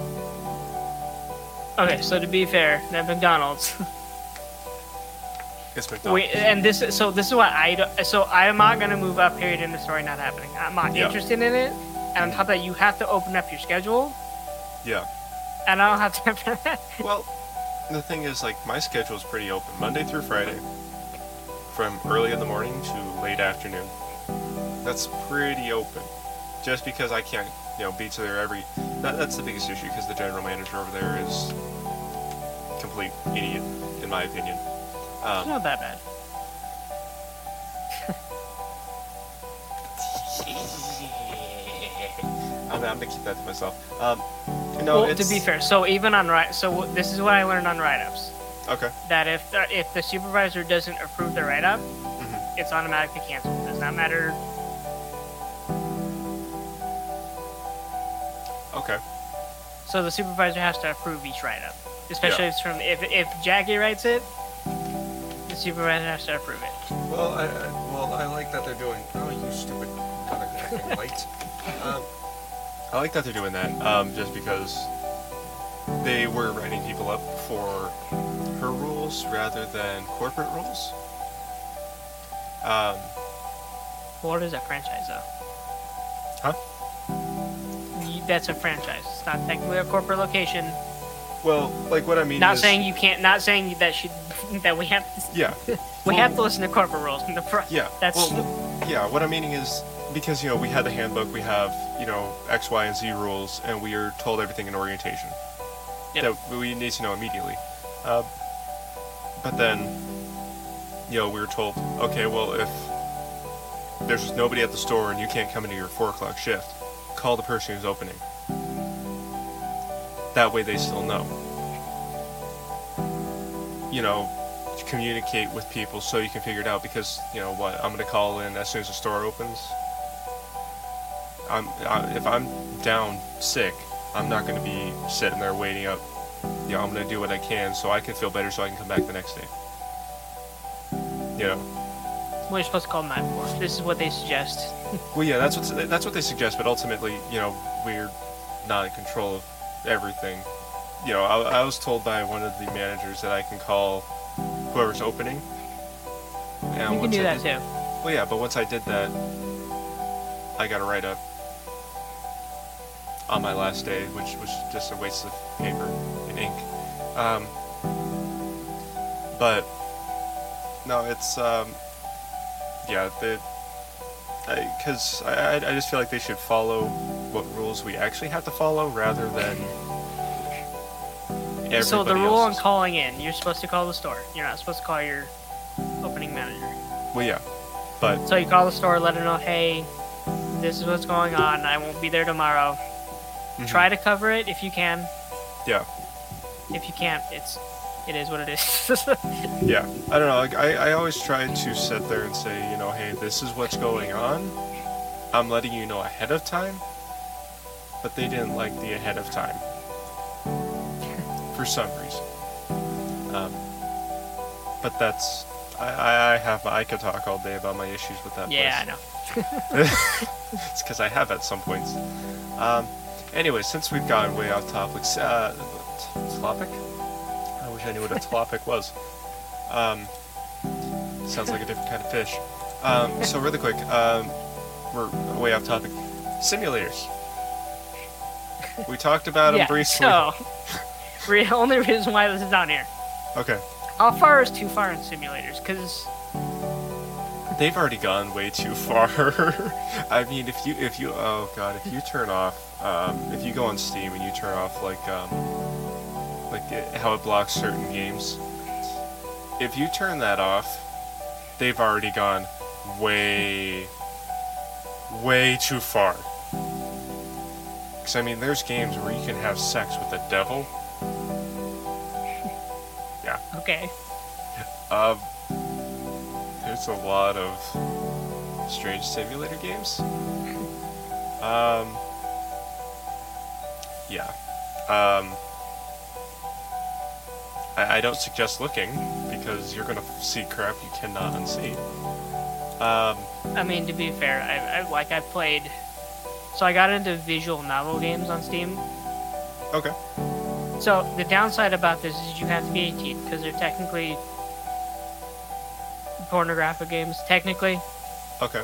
Okay, so to be fair, that McDonald's. *laughs* It's McDonald's. Wait, and this so this is what I do, so I'm not gonna move up. Period. In the story not happening. I'm not interested in it. And on top of that, you have to open up your schedule, Yeah. and I don't have time for that. Well, the thing is, like, my schedule is pretty open Monday through Friday, from early in the morning to late afternoon. That's pretty open. Just because I can't, you know, be to there every. That, that's the biggest issue because the general manager over there is complete idiot, in my opinion. It's Um, not that bad. *laughs* I'm, I'm gonna keep that to myself. Um, no, well, it's to be fair, so even on write, so w- this is what I learned on write-ups. Okay. That if the, if the supervisor doesn't approve the write-up, Mhm. it's automatically canceled. Does not matter. Okay. So the supervisor has to approve each write-up, especially Yeah. if it's from if if Jackie writes it, the supervisor has to approve it. Well, I, I well I like that they're doing. Oh, you stupid fucking light. *laughs* Um, I like that they're doing that, um, just because they were writing people up for her rules rather than corporate rules. Um, What is a franchise though? Huh? That's a franchise. It's not technically a corporate location. Well, like what I mean Not is, saying you can't. Not saying that should. *laughs* That we have. To, Yeah, *laughs* we have to listen to corporate rules. In the fr- yeah. That's. Well, yeah. What I'm meaning is because you know we had the handbook, we have you know X, Y, and Z rules, and we are told everything in orientation Yep. that we need to know immediately. Uh, but then, you know, we were told, okay, well, if there's just nobody at the store and you can't come into your four o'clock shift, call the person who's opening. That way, they still know. You know, to communicate with people so you can figure it out. Because you know what, I'm gonna call in as soon as the store opens. I'm I, if I'm down sick, I'm not gonna be sitting there waiting up. You know, I'm gonna do what I can so I can feel better so I can come back the next day. You know. What are you're supposed to call them that for. This is what they suggest. *laughs* Well, yeah, that's what that's what they suggest, but ultimately, you know, we're not in control of everything. You know, I, I was told by one of the managers that I can call whoever's opening. And you can do I that did- too. Well, yeah, but once I did that, I got a write up on my last day, which was just a waste of paper and ink. Um, but no, it's um, yeah, the because I, I I just feel like they should follow what rules we actually have to follow rather than everybody So the rule on calling in, you're supposed to call the store. You're not supposed to call your opening manager. Well, yeah, but So you call the store, let them know, hey, this is what's going on. I won't be there tomorrow. Mhm, Try to cover it if you can. yeah. If you can't, it's it is what it is. *laughs* Yeah, I don't know. Like, I, I always try to sit there and say, you know, hey, this is what's going on. I'm letting you know ahead of time. But they didn't like the ahead of time. *laughs* For some reason. Um, but that's. I, I, I have. I could talk all day about my issues with that yeah, I know. *laughs* it's because I have at some points. Um, anyway, since we've gone way off topic, uh, t- topic? I wish I knew what a topic was. Um, sounds like a different kind of fish. Um, so really quick, um, we're way off topic. Simulators. We talked about them yeah, briefly. so re- only reason why this is on here. Okay. How far is too far in simulators? Because They've already gone way too far. *laughs* I mean, if you if you oh god, if you turn off um, if you go on Steam and you turn off like um, like it, how it blocks certain games, if you turn that off, they've already gone way way too far. Because I mean, there's games where you can have sex with the devil. *laughs* Yeah. Okay, Um, there's a lot of strange simulator games. Um, yeah. Um, I, I don't suggest looking because you're gonna see crap you cannot unsee. Um, I mean to be fair, I, I like I played. So I got into visual novel games on Steam. okay. So the downside about this is you have to be 18 because they're technically pornographic games, technically. Okay.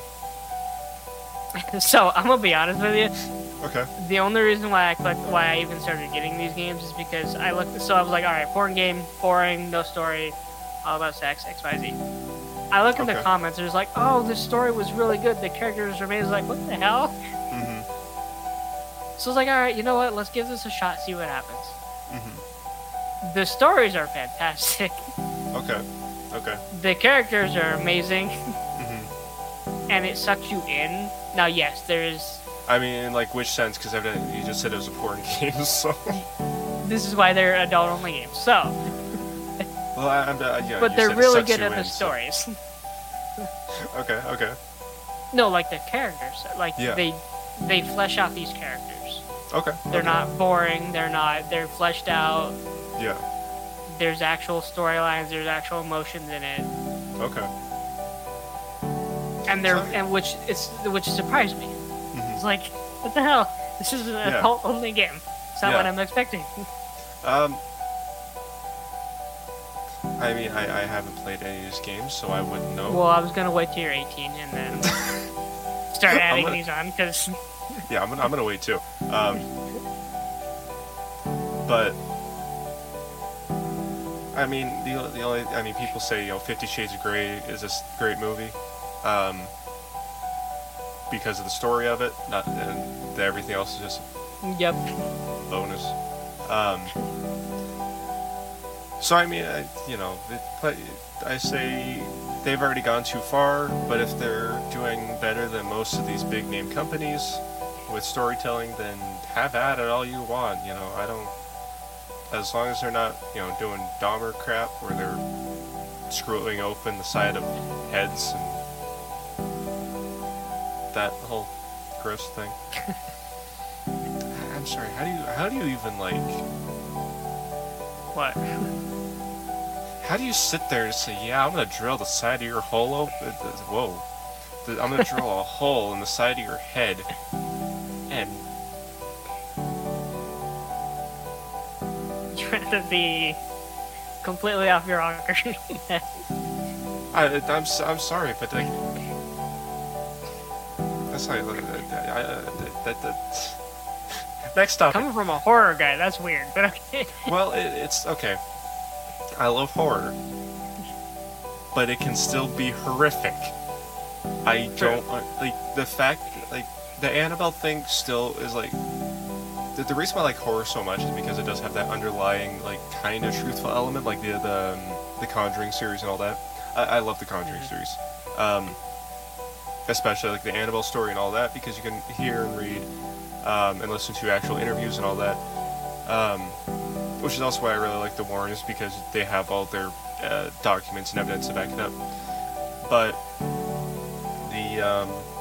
*laughs* so I'm gonna be honest with you. Okay. The only reason why I clicked, why I even started getting these games is because I looked. So I was like, all right, porn game, boring, no story, all about sex, X, Y, Z. I look in the comments. There's like, oh, this story was really good. The characters were amazing. Like, what the hell? Mm-hmm. So I was like, all right, you know what? Let's give this a shot. See what happens. Mm-hmm. The stories are fantastic. *laughs* Okay. Okay. The characters are amazing, Mm-hmm. and it sucks you in. Now, yes, there is. I mean, in like which sense? Because evidently you just said it was a porn *laughs* game, so. This is why they're adult-only games. So, well, I, I'm. Uh, yeah. but they're really good at the in, so- stories. *laughs* Okay. Okay. No, like the characters. Like Yeah. they they flesh out these characters. Okay. They're okay. not boring. They're not. They're fleshed out. Yeah. There's actual storylines. There's actual emotions in it, Okay. and they're and which it's which surprised me. Mhm. It's like, what the hell? This is an Yeah. adult-only game. It's not what Yeah. I'm expecting. Um. I mean, I, I haven't played any of these games, so I wouldn't know. Well, I was gonna wait till you're 18 and then. *laughs* start adding gonna- these on because Yeah, I'm gonna, I'm gonna wait too. Um, but I mean, the the only I mean, people say you know Fifty Shades of Grey is a great movie, um, because of the story of it. Not and everything else is just yep. bonus. Um, so I mean, I, you know, it, but I say they've already gone too far. But if they're doing better than most of these big name companies with storytelling, then have at it all you want. You know, I don't. As long as they're not, you know, doing Dahmer crap where they're screwing open the side of heads and that whole gross thing. *laughs* I'm sorry. How do you how do you even like What? how do you sit there and say yeah I'm gonna drill the side of your hole open? Uh, uh, whoa, I'm gonna drill a *laughs* hole in the side of your head and You to be completely off your rocker. *laughs* I I'm s- I'm sorry, but like that's not I, I, I, that, that, *laughs* next topic. Coming from a horror guy, that's weird, but okay. *laughs* Well, it, it's okay. I love horror, but it can still be horrific. I True. don't uh, like the fact like the Annabelle thing still is like the, the reason why I like horror so much is because it does have that underlying like kind of truthful element, like the the um, the Conjuring series and all that. I, I love the Conjuring Mhm. series, um, especially like the Annabelle story and all that, because you can hear and read um, and listen to actual interviews and all that. Um, which is also why I really like the Warrens because they have all their uh, documents and evidence to back it up. But the um, the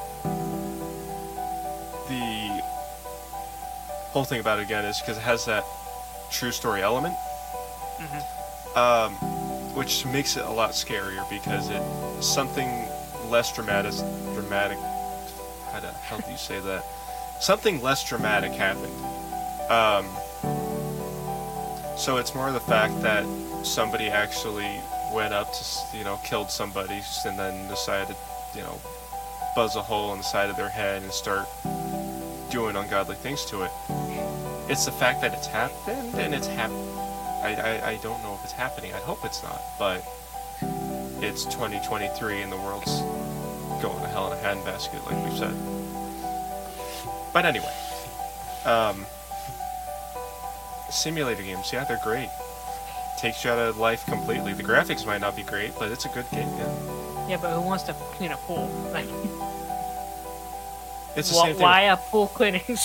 whole thing about it again is because it has that true story element, Mhm. um, which makes it a lot scarier because it something less dramatic. Dramatic. How the hell do you say that? Something less dramatic happened. Um, so it's more the fact that somebody actually went up to, you know, killed somebody and then decided, you know, buzz a hole in the side of their head and start doing ungodly things to it. It's the fact that it's happened and it's hap. I, I, I don't know if it's happening. I hope it's not, but it's 2023 and the world's going to hell in a handbasket, like we've said. But anyway, um, simulator games, yeah, they're great. Takes you out of life completely. The graphics might not be great, but it's a good game. Yeah, Yeah, but who wants to clean a pool? Like, *laughs* it's the same thing. why a pool cleaning? *laughs*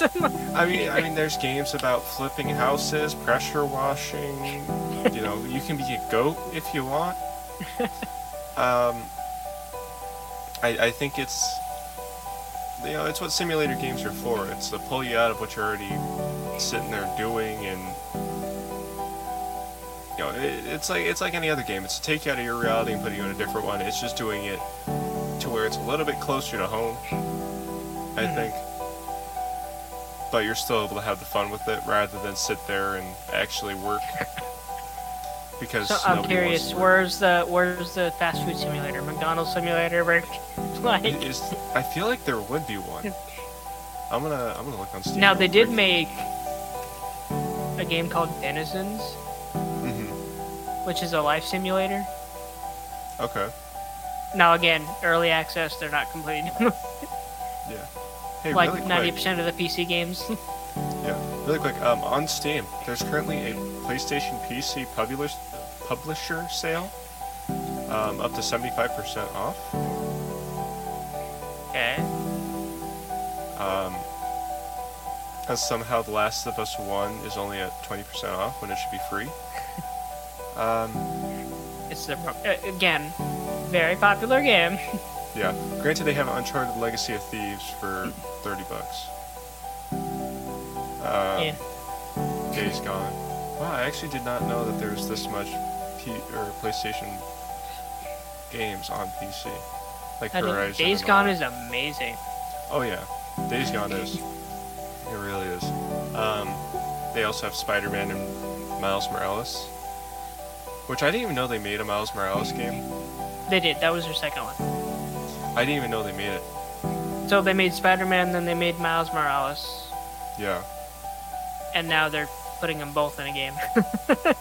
I mean, I mean, there's games about flipping houses, pressure washing. You know, you can be a goat if you want. *laughs* Um, I, I think it's, you know, it's what simulator games are for. It's to pull you out of what you're already sitting there doing, and you know, it, it's like it's like any other game. It's to take you out of your reality and put you in a different one. It's just doing it to where it's a little bit closer to home. I Mhm. think but you're still able to have the fun with it rather than sit there and actually work. *laughs* Because so I'm curious, wants to work. where's the where's the fast food simulator? McDonald's simulator? Where, *laughs* like, Is I feel like there would be one. I'm gonna I'm gonna look on Steam. now they did quick. make a game called Denizens, Mhm. which is a life simulator. Okay. Now again, early access, they're not complete. *laughs* Yeah. Hey, like really ninety quick. percent of the PC games. *laughs* Yeah. Really quick. Um, on Steam, there's currently a PlayStation PC publisher publisher sale. Um, up to 75% off. okay. Um, and somehow The Last of Us 1 is only at 20% off when it should be free. *laughs* Um, It's the uh, again, very popular game. *laughs* yeah. Granted, they have Uncharted Legacy of Thieves for 30 bucks. Um, yeah. Days Gone. Wow, I actually did not know that there was this much P- or PlayStation games on PC. Like I Horizon. Days Gone is amazing. Oh yeah, Days Gone is. It really is. Um, they also have Spider-Man and Miles Morales, which I didn't even know they made a Miles Morales game. They did. That was their second one. I didn't even know they made it. So they made Spider-Man, then they made Miles Morales, Yeah. and now they're putting them both in a game. *laughs*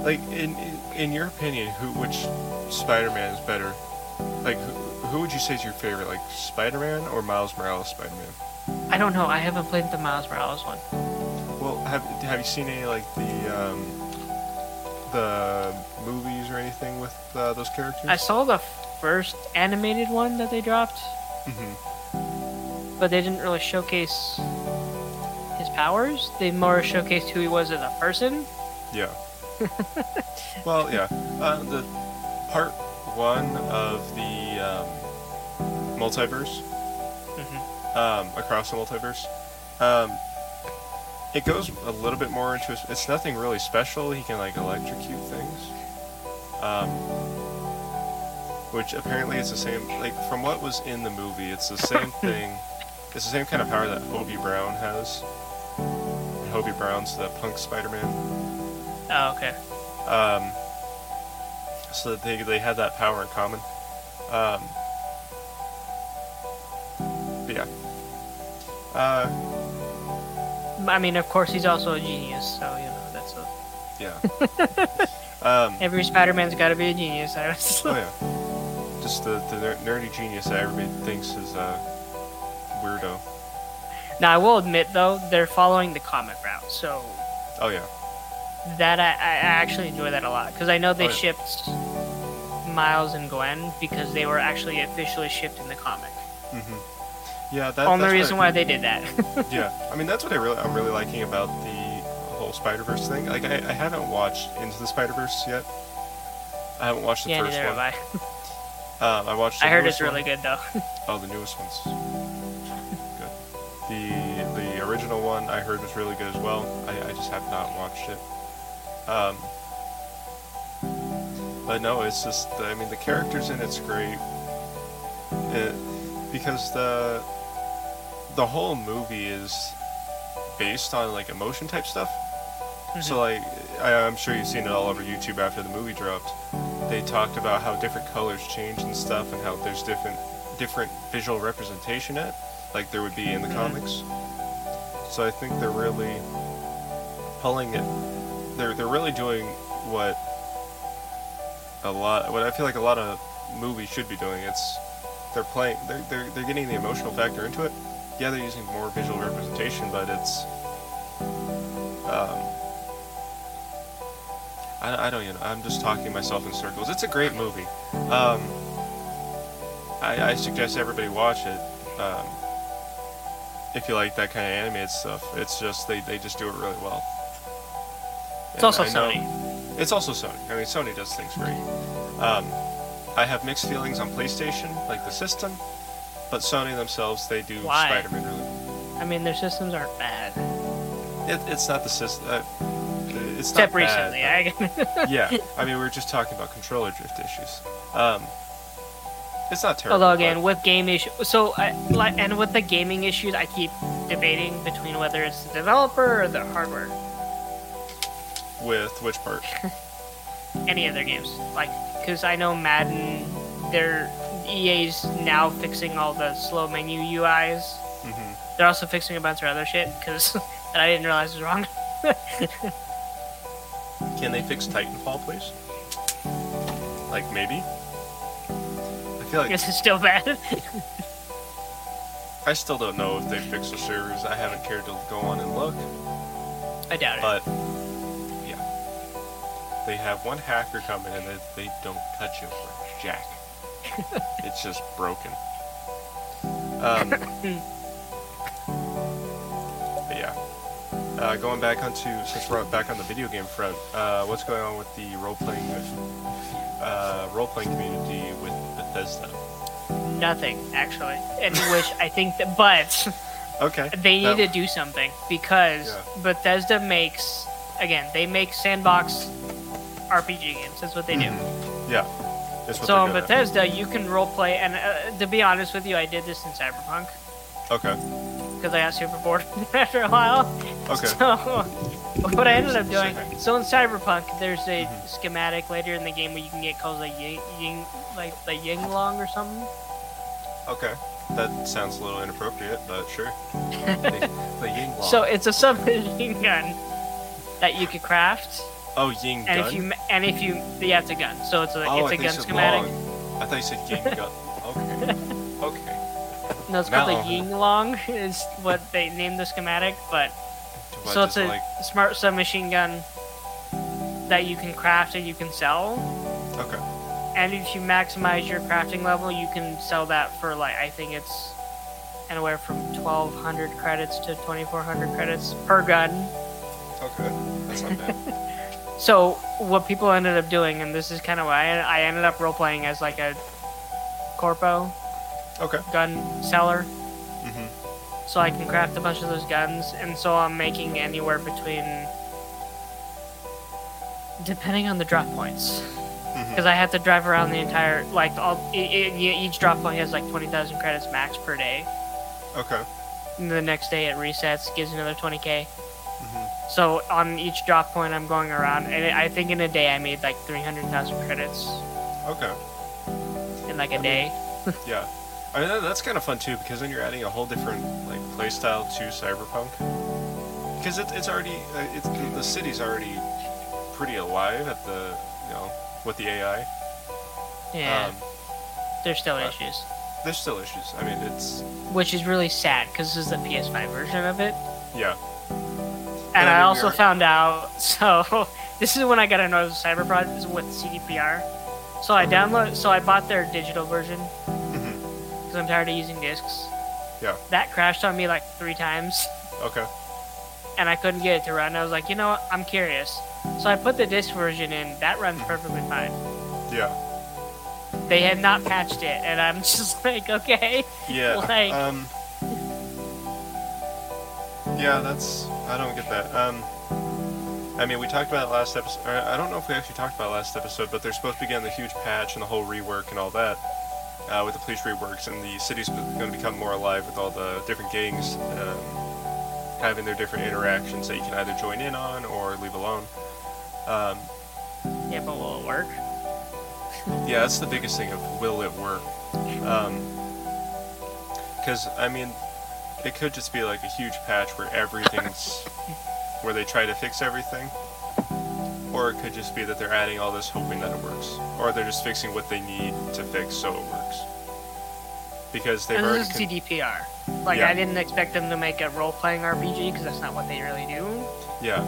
Like in in, in your opinion, who which Spider-Man is better? Like who, who would you say is your favorite? Like Spider-Man or Miles Morales Spider-Man? I don't know. I haven't played the Miles Morales one. Well, have have you seen any like the um, the movies or anything with uh, those characters? I saw the first animated one that they dropped, hmm but they didn't really showcase his powers. They more showcased who he was as a person. Yeah. *laughs* well, yeah. Uh, the part one of the um, multiverse, hmm um, across the multiverse, um, it goes a little bit more into. It's nothing really special. He can like electrocute things, um, which apparently is the same. Like from what was in the movie, it's the same *laughs* thing. It's the same kind of power that Hobie Brown has. And Hobie Brown's the punk Spider-Man. Oh, okay. Um, so that they they had that power in common. Um, but yeah. Uh, I mean, of course, he's also a genius, so you know that's a. yeah. *laughs* um, Every Spider-Man's got to be a genius. I was oh yeah. Just the the ner- nerdy genius that everybody thinks is a weirdo. Now, I will admit though, they're following the comic route, so Oh yeah. that I, I actually enjoy that a lot because I know they Oh, yeah. shipped Miles and Gwen because they were actually officially shipped in the comic. Mm-hmm. Yeah. That, Only reason what why they did that. *laughs* Yeah. I mean, that's what I really I'm really liking about the whole Spider Verse thing. Like, I, I haven't watched Into the Spider Verse yet. I haven't watched the yeah, first one. *laughs* Um, I watched. The I heard it's really one. good though. *laughs* Oh, the newest one's good. The the original one I heard was really good as well. I, I just have not watched it. Um, but no, it's just I mean the characters in it's great. It, because the the whole movie is based on like emotion type stuff. So like I, I'm sure you've seen it all over YouTube after the movie dropped. They talked about how different colors change and stuff, and how there's different different visual representation at, like there would be in the Mhm. comics. So I think they're really pulling it. They're they're really doing what a lot. What I feel like a lot of movies should be doing. It's they're playing. They're they're, they're getting the emotional factor into it. Yeah, they're using more visual representation, but it's. Um, I, I don't, you know, I'm just talking myself in circles. It's a great movie. Um, I, I suggest everybody watch it. Um, if you like that kind of animated stuff, it's just they, they just do it really well. It's And also I know- Sony. It's also Sony. I mean, Sony does things great. Um, I have mixed feelings on PlayStation, like the system, but Sony themselves, they do Why? Spider-Man really. I mean, their systems aren't bad. It, it's not the system. Uh, it's Except not bad, recently. but- *laughs* yeah, I mean, we were just talking about controller drift issues. Um, it's not terrible. Although again, but with game issues, so I, and with the gaming issues, I keep debating between whether it's the developer or the hardware. with which part? *laughs* Any other games, like, because I know Madden, their EA's now fixing all the slow menu UIs. hmm They're also fixing a bunch of other shit because *laughs* that I didn't realize was wrong. Can they fix Titanfall, please? Like maybe. I feel like This is still bad. I still don't know if they fixed the servers. I haven't cared to go on and look, I doubt it. but yeah, they have one hacker coming and they, they don't touch it for jack. *laughs* it's just broken. Um, *laughs* but yeah. Uh, going back onto since we're back on the video game front, uh, what's going on with the role playing uh, role playing community with Bethesda? Nothing actually, and which I think that, but *laughs* Okay. they need that- to do something because Yeah. Bethesda makes again they make sandbox RPG games. That's what they do. Mhm. Yeah. So in they're at. Bethesda, you can roleplay, and uh, to be honest with you, I did this in Cyberpunk Okay. Because I got super bored *laughs* after a while. Okay. So what I ended up doing, so in Cyberpunk, there's a Mhm. schematic later in the game where you can get called like Ying, Ying like the Ying Long or something. Okay. That sounds a little inappropriate, but sure. *laughs* the, the Ying Long. So it's a submachine gun that you could craft, oh, Ying and Gun? if you and if you yeah, it's a gun. So it's a oh, it's I a gun schematic. Long. I thought you said Ying Gun. *laughs* Okay. Okay. No, it's called No. the Ying Long *laughs* is what they named the schematic, but What, so it's a like smart submachine gun that you can craft and you can sell. okay. And if you maximize your crafting level, you can sell that for like I think it's anywhere from 1,200 credits to 2,400 credits per gun. Okay. That's not bad. *laughs* So what people ended up doing, and this is kind of why I, I ended up role playing as like a corpo okay. gun seller, Mm-hmm. so I can craft a bunch of those guns, and so I'm making anywhere between, depending on the drop points, Mm-hmm. because I have to drive around the entire like all e- e- each drop point has like 20,000 credits max per day. Okay. And the next day it resets, gives another 20k. Mm-hmm. So on each drop point I'm going around, and I think in a day I made like 300,000 credits Okay. in like a day. Yeah. *laughs* I mean, that's kind of fun too because then you're adding a whole different like playstyle to Cyberpunk. Because it, it's already uh, it's the, city's already pretty alive at the you know with the AI. Yeah, Um, there's still uh, issues, there's still issues. I mean, it's which is really sad because this is the PS5 version of it. yeah. And I I also found out, *laughs* so this is when I got know Cyberprod is with CDPR. So I download, so I bought their digital version because I'm tired of using discs. Yeah. That crashed on me like three times, Okay. and I couldn't get it to run. I was like, you know what? I'm curious. So I put the disc version in. That runs perfectly fine. Yeah. They had not patched it, and I'm *laughs* just like, okay. Yeah. *laughs* Like- Um. Yeah, that's I don't get that. Um. I mean, we talked about it last episode. I don't know if we actually talked about it last episode, but they're supposed to be getting the huge patch and the whole rework and all that uh, with the police reworks, and the city's going to become more alive with all the different gangs um, having their different interactions that you can either join in on or leave alone. Um, Yeah, but will it work? yeah, that's the biggest thing of will it work? Because I mean, it could just be like a huge patch where everything's *laughs* where they try to fix everything, or it could just be that they're adding all this hoping that it works, or they're just fixing what they need to fix so it works. Because they've And already this is CDPR. Like, Yeah. I didn't expect them to make a role-playing RPG because that's not what they really do. yeah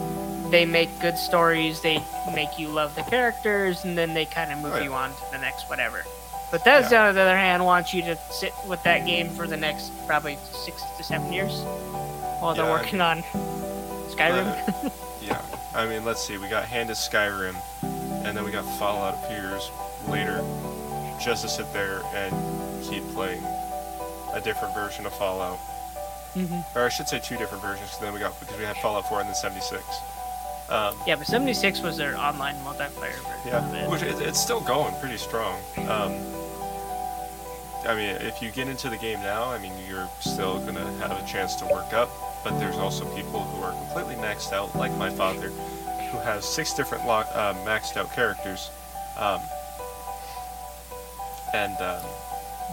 They make good stories. They make you love the characters, and then they kind of move yeah. you on to the next whatever. But Bethesda, Yeah. on the other hand, wants you to sit with that game for the next probably six to seven years while they're Yeah, working on Skyrim. *laughs* I mean, let's see. We got Hand of Skyrim, and then we got Fallout Appears later, just to sit there and keep playing a different version of Fallout. Mhm. Or I should say two different versions, then we got because we had Fallout 4 and then 76. Um, Yeah, but 76 was their online multiplayer version of yeah, it. which it, it's still going pretty strong. Um, I mean, if you get into the game now, I mean, you're still gonna have a chance to work up, but there's also people who are completely maxed out, like my father, who has six different lo- uh, maxed out characters. Um, and um,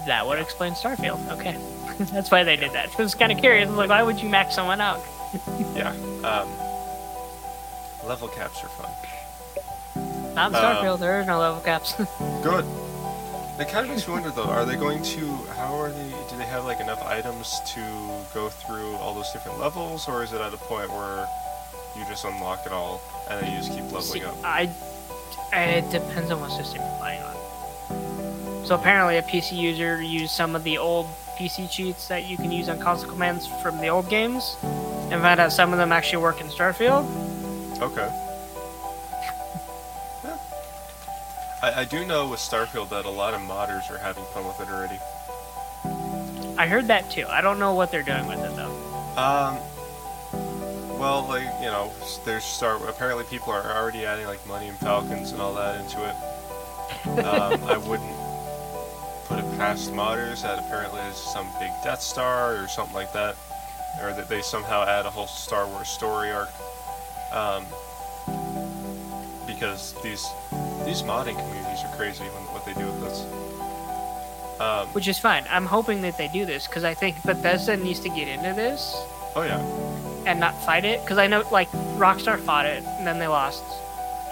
That would explain Starfield. Okay. *laughs* That's why they did that. I was kind of curious. I was Like, why would you max someone out? *laughs* yeah, um, level caps are fun. Not in Um, Starfield. there are no level caps. *laughs* Good. It kind of makes me wonder though. Are they going to? How are they? Do they have like enough items to go through all those different levels, or is it at a point where you just unlock it all and then you just keep leveling See, up? I. It depends on what system you're playing on. So apparently, a PC user used some of the old PC cheats that you can use on console commands from the old games, and found out some of them actually work in Starfield. Okay. I, I do know with Starfield that a lot of modders are having fun with it already. I heard that too. I don't know what they're doing with it though. Um. Well, like you know, there's Star. Apparently, people are already adding like Millennium Falcons and all that into it. Um, *laughs* I wouldn't put it past modders that apparently is some big Death Star or something like that, or that they somehow add a whole Star Wars story arc. Um, because these these modding communities are crazy when what they do with this. Um, which is fine. I'm hoping that they do this because I think Bethesda needs to get into this oh yeah, and not fight it. Because I know like Rockstar fought it and then they lost.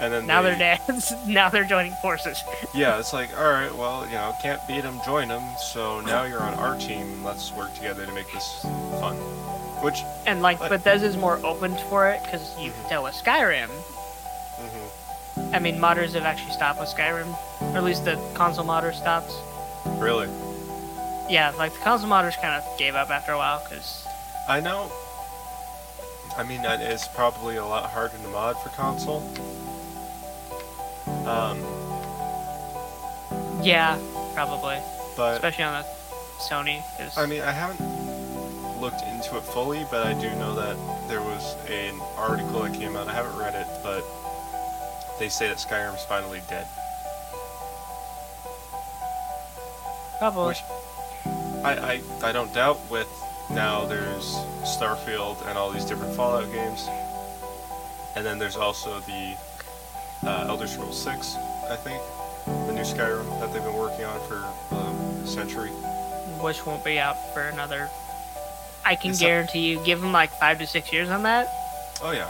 and then Now they, they're dead. *laughs* now they're joining forces. *laughs* Yeah, it's like, all right, well, you know, can't beat them, join them. So now you're on our team. Let's work together to make this fun. Which, And like But- Bethesda's more open for it because you Mhm. can tell with Skyrim. I mean, modders have actually stopped with Skyrim, or at least the console modders stopped. really, Yeah, like the console modders kind of gave up after a while because I know. I mean, that is probably a lot harder to mod for console. Um, yeah, probably, but especially on the Sony. 'cause- I mean, I haven't looked into it fully, but I do know that there was an article that came out. I haven't read it, but they say that Skyrim's finally dead. probably. Which I, I, I don't doubt with now there's Starfield and all these different Fallout games. And then there's also the uh, Elder Scrolls 6, I think. The new Skyrim that they've been working on for um, a century. which won't be out for another. I can It's guarantee you, give them like five to six years on that, Oh, yeah.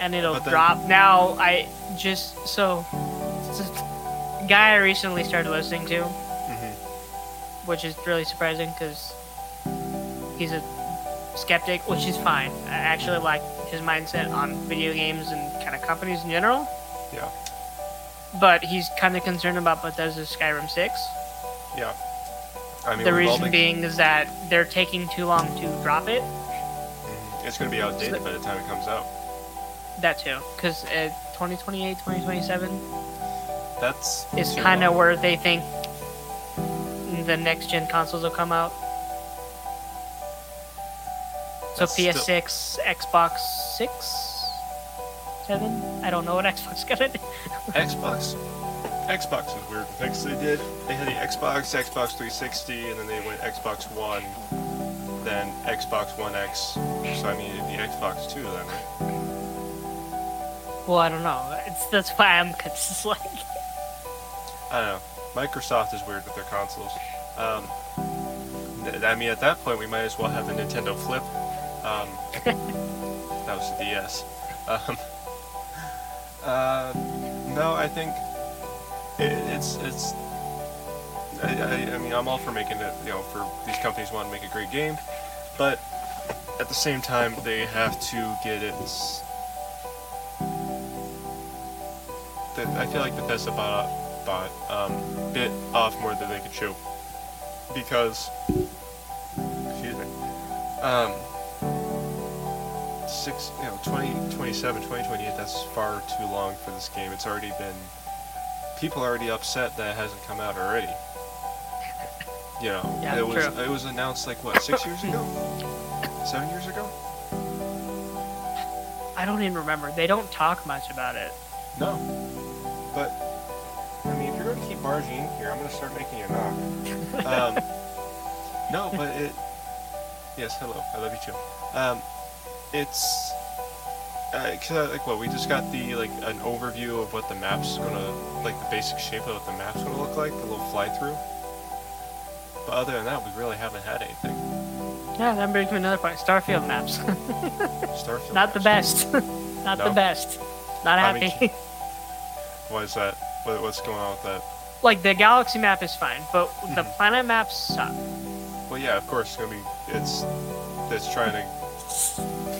And it'll then- drop. Now, I just so guy I recently started listening to, hmm which is really surprising because he's a skeptic, which is fine. I actually like his mindset on video games and kind of companies in general. Yeah. But he's kind of concerned about Bethesda's Skyrim 6. Yeah. I mean, the reason been- being is that they're taking too long to drop it. Mhm. It's going to be outdated by the time it comes out. That too, because uh, 2028, 2027 That's is kind of where they think the next gen consoles will come out. So That's PS6, Xbox 6, 7. I don't know what *laughs* Xbox do. Xbox. Xbox is weird. Because they did, they had the Xbox, Xbox 360, and then they went Xbox One, then Xbox One X. So I mean, it'd Xbox Two then, right? Well, I don't know. It's, that's why I'm *laughs* just like, I don't know. Microsoft is weird with their consoles. Um, I mean, at that point, we might as well have the Nintendo Flip. Um, *laughs* that was the DS. Um, uh, no, I think it, it's it's. I, I, I mean, I'm all for making it. You know, for these companies want to make a great game, but at the same time, they have to get it. That- I feel like Bethesda bought bought um, bit off more than they could chew. Because excuse me um, six you know 20 27 2028 that's far too long for this game. It's already been people are already upset that it hasn't come out already. You know *laughs* Yeah, it was it was announced like what six years ago? Seven years ago? I don't even remember. They don't talk much about it. no but I mean, if you're going to keep barging in here, I'm going to start making you knock. um, *laughs* no, but it. Yes, hello. I love you too. Um, it's. Uh, 'cause, uh, like what we just got the like an overview of what the map's gonna like the basic shape of what the map's gonna look like, the little fly through. But other than that, we really haven't had anything. Yeah, that brings me to another point. Starfield maps. Starfield. *laughs* Not the best. *laughs* Not the best. Not I mean, happy. Why is that? What, what's going on with that? like the galaxy map is fine, but the Mhm. planet maps suck. Well, yeah, of course, it's gonna be. It's it's trying to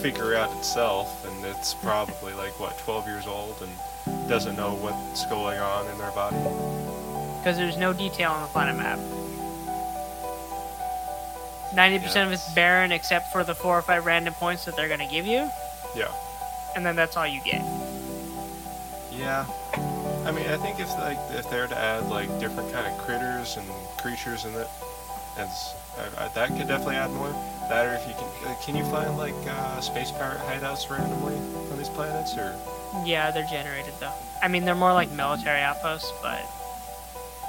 figure out itself, and it's probably like what 12 years old and doesn't know what's going on in their body. because there's no detail on the planet map. 90% of it's barren except for the four or five random points that they're going to give you, Yeah. and then that's all you get. Yeah. I mean, I think if like if they're to add like different kind of critters and creatures in it, it's, I, I, that could definitely add more. That or if you can, uh, can you find like uh, space pirate hideouts randomly on these planets, or Yeah, they're generated though. I mean, they're more like military outposts, but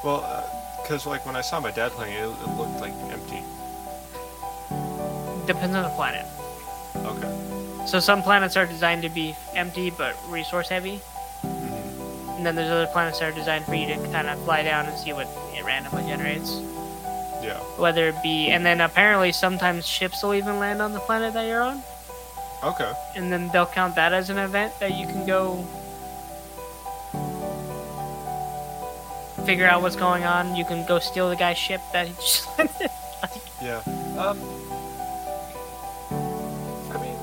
well, because like when I saw my dad playing it, it, looked like empty. depends on the planet. Okay. So some planets are designed to be empty but resource heavy, and then there's other planets that are designed for you to kind of fly down and see what it randomly generates. Yeah. Whether it be, and then apparently sometimes ships will even land on the planet that you're on, Okay. and then they'll count that as an event that you can go figure out what's going on. You can go steal the guy's ship that he *laughs* just landed. Yeah. Um. I mean,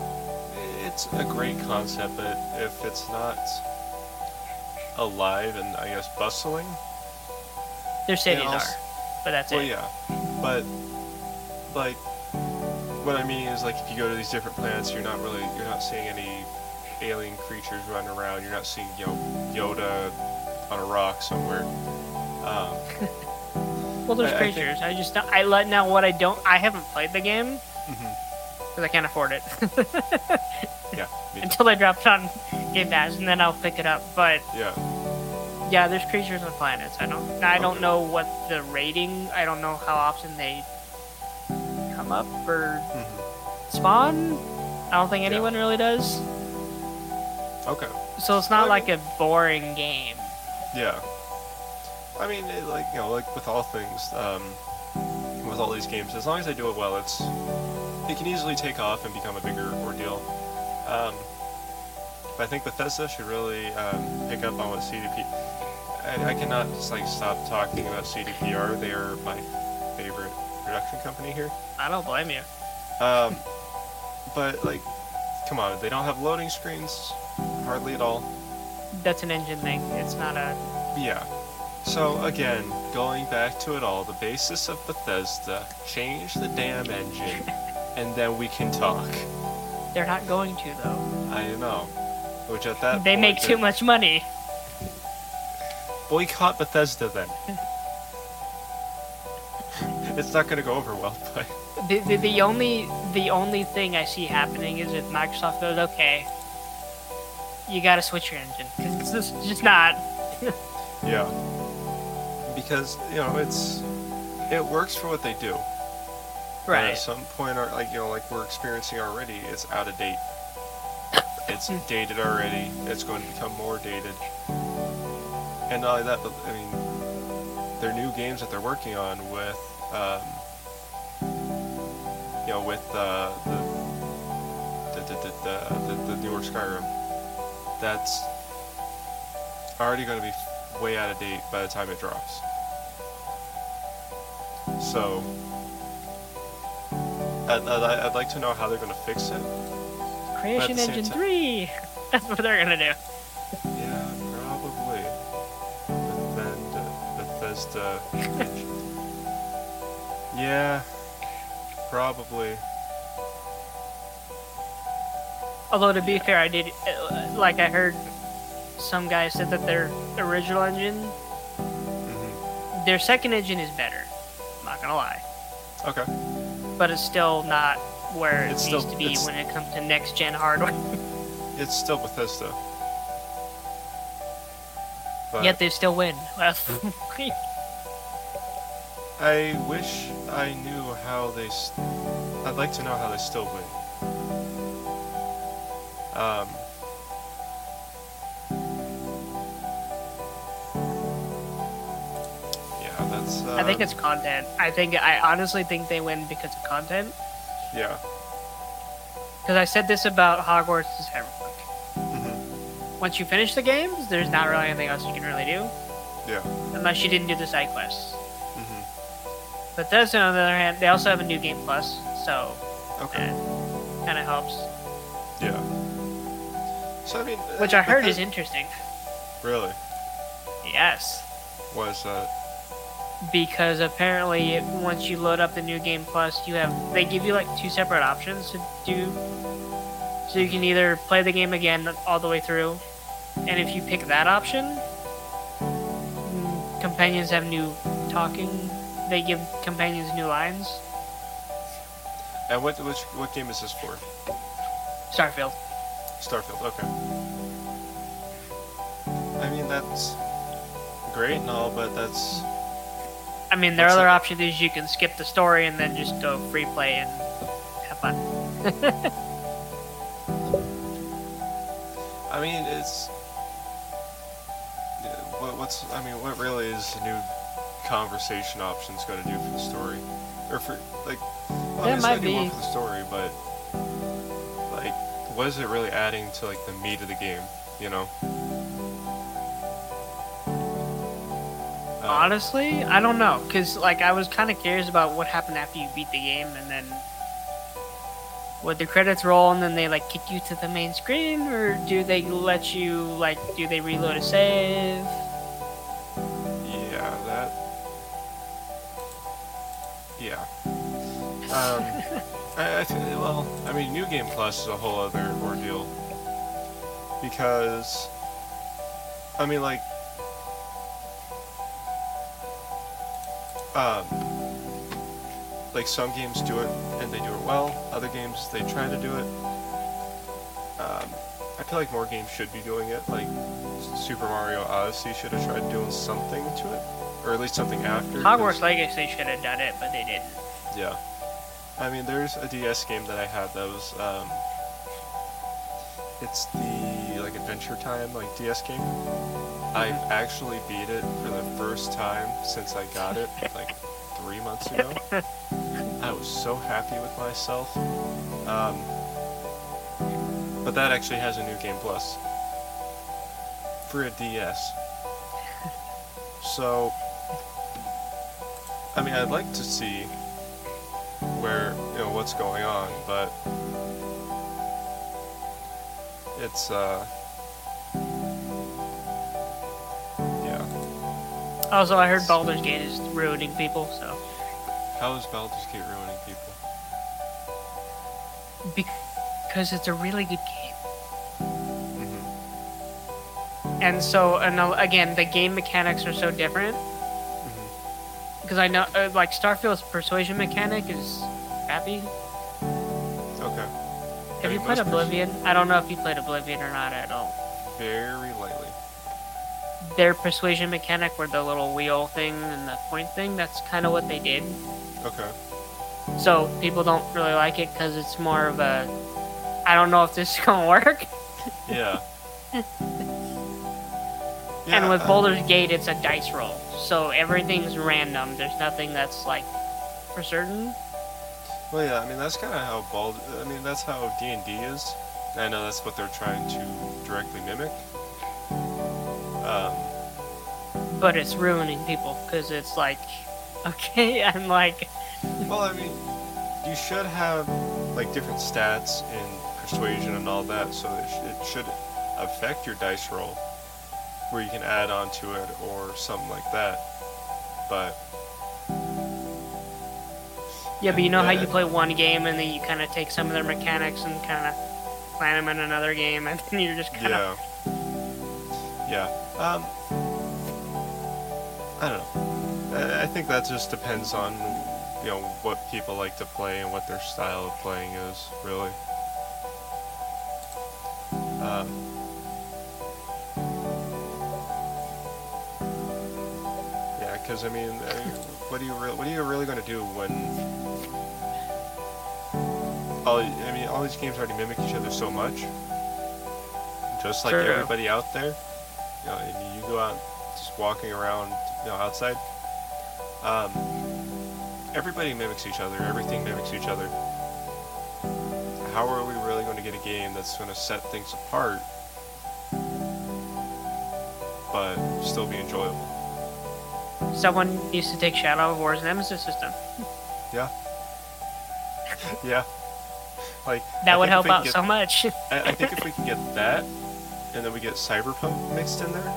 it's a great concept, but if it's not alive and I guess bustling, Their cities I'll are, but that's it. well, it. yeah. But like, what I mean is like if you go to these different planets, you're not really you're not seeing any alien creatures running around. You're not seeing you know Yoda on a rock somewhere. Um, *laughs* Well, there's I- I think- creatures. I, just don't, I let now what I don't. I haven't played the game because I can't afford it *laughs* Yeah. Until I drop it on Game Pass, and then I'll pick it up. But Yeah. yeah, there's creatures on planets. I don't. I don't Okay. know what the rating. I don't know how often they come up or Mhm. spawn. I don't think Yeah. anyone really does. Okay. So it's not I like a boring game. Yeah. I mean, it, like you know, like with all things, um, with all these games, as long as they do it well, it's it can easily take off and become a bigger ordeal. Um, but I think Bethesda should really um, pick up on what CDP. I, I cannot just like stop talking about CDPR. They are my favorite production company here. I don't blame you. Um, but like, come on, they don't have loading screens hardly at all. That's an engine thing. It's not a. Yeah. So again, going back to it all, the basis of Bethesda, change the damn engine, *laughs* and then we can talk. They're not going to though. I know. Which at that They point, make too they're- much money. Boycott Bethesda then. *laughs* it's not gonna go over well, *laughs* but The, the, the only the only thing I see happening is if Microsoft goes, okay, you gotta switch your engine. 'Cause it's just, just not. *laughs* yeah. Because you know it's it works for what they do. But at some point, like you know, like we're experiencing already, it's out of date. *coughs* It's dated already. It's going to become more dated. And not only that, but I mean, their new games that they're working on with, um, you know, with uh, the, the, the, the, the, the, the newer Skyrim, that's already going to be way out of date by the time it drops. So, I'd, I'd, I'd like to know how they're going to fix it. Creation Engine ti- 3! *laughs* That's what they're gonna do. Yeah, probably. Bethesda. Bethesda. *laughs* yeah, probably. Although, to be fair, I did. Like, I heard some guy said that their original engine, hmm their second engine is better. I'm not gonna lie. Okay. But it's still not where it It's needs still- to be when it comes to next gen hardware. *laughs* It's still Bethesda. But Yet they still win. *laughs* I wish I knew how they. I'd like to know how they still win. Um. That's. Uh, I think it's content. I think I honestly think they win because of content. Yeah. Because I said this about Hogwarts is Everyone. hmm Once you finish the games, there's not really anything else you can really do Yeah. unless you didn't do the side quests. Mm-hmm. But Bethesda, on the other hand, they also have a new game plus, so Okay. that kind of helps. Yeah. So I mean. Which I heard is interesting. Really? Yes. Was that? Because apparently once you load up the new game plus you have they give you like two separate options to do so you can either play the game again all the way through and if you pick that option companions have new talking they give companions new lines And what which what game is this for? starfield Starfield. Okay. I mean that's great and all, but that's i mean their other it- option is you can skip the story and then just go free play and have fun *laughs* I mean, it's. Uh, what, what's. I mean, what really is new conversation options going to do for the story? or for like. Obviously, might I do be. for the story, but like, what is it really adding to like the meat of the game? You know. Honestly, I don't know, cause like I was kind of curious about what happened after you beat the game, and then would the credits roll and then they like kick you to the main screen, or do they let you like do they reload a save? Yeah, that. Yeah. Um, *laughs* I, I th- well, I mean, New Game Plus is a whole other ordeal. Because, I mean, like, um, like some games do it and they do it well. Other games they try to do it. Um, I feel like more games should be doing it. Like Super Mario Odyssey should have tried doing something to it, or at least something after. Hogwarts Legacy should have done it, but they didn't. Yeah. I mean, there's a DS game that I had that was, um, it's the, like, Adventure Time, like, DS game. I've actually beat it for the first time since I got it, like, three months ago. I was so happy with myself. Um, but that actually has a new game plus. For a DS. So, I mean, I'd like to see where you know what's going on, but it's uh Also, I heard Baldur's Gate is ruining people, so How is Baldur's Gate ruining people? because it's a really good game. hmm And so, and uh, again, the game mechanics are so different. hmm Because I know, uh, like, Starfield's persuasion mechanic is crappy. Okay. Have you mean, played most pers- Oblivion? I don't know if you played Oblivion or not at all. Very lightly. Their persuasion mechanic, where the little wheel thing and the point thing, that's kind of what they did. Okay. So people don't really like it because it's more of a, I don't know if this is gonna *laughs* work. Yeah. *laughs* and with Baldur's Gate, it's a dice roll, so everything's random. There's nothing that's like for certain. Well, yeah. I mean, that's kind of how Bald. I mean, that's how D and D is. I know that's what they're trying to directly mimic. Um, but it's ruining people because it's like, *laughs* okay, I'm like, Well, I mean, you should have like different stats in persuasion and all that, so it, sh- it should affect your dice roll, where you can add on to it or something like that. But yeah, but you know how you play one game and then you kind of take some of their mechanics and kind of plant them in another game, *laughs* and then you're just kind of yeah, yeah. Um, I don't know. I, I think that just depends on you know what people like to play and what their style of playing is, really. Um, yeah, because I mean, what are you re- what are you really going to do when all I mean all these games already mimic each other so much, just like True. everybody out there. You know, and you go out just walking around, you know, outside. Um, everybody mimics each other. Everything mimics each other. How are we really going to get a game that's going to set things apart, but still be enjoyable? someone needs to take Shadow of War's Nemesis system. Yeah. yeah. Like That I would help out get- so much. I, I think if we can get that, and then we get Cyberpunk mixed in there.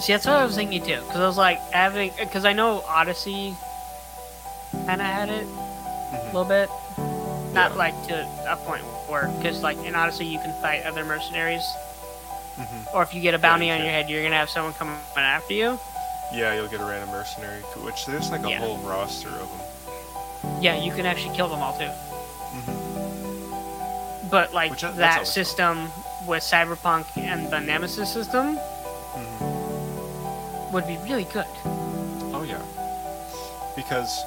See, that's what I was thinking too, because I was like having, because I know Odyssey kind of had it a little bit, not Yeah. like to a point where, because like in Odyssey you can fight other mercenaries, Mhm. or if you get a bounty you on your head, you're gonna have someone coming after you. Yeah, you'll get a random mercenary, which there's like a Yeah. whole roster of them. Yeah, you can actually kill them all too. Mm-hmm. But like Which that- system, fun. With Cyberpunk and the Nemesis system Mm-hmm. would be really good. Oh yeah. Because,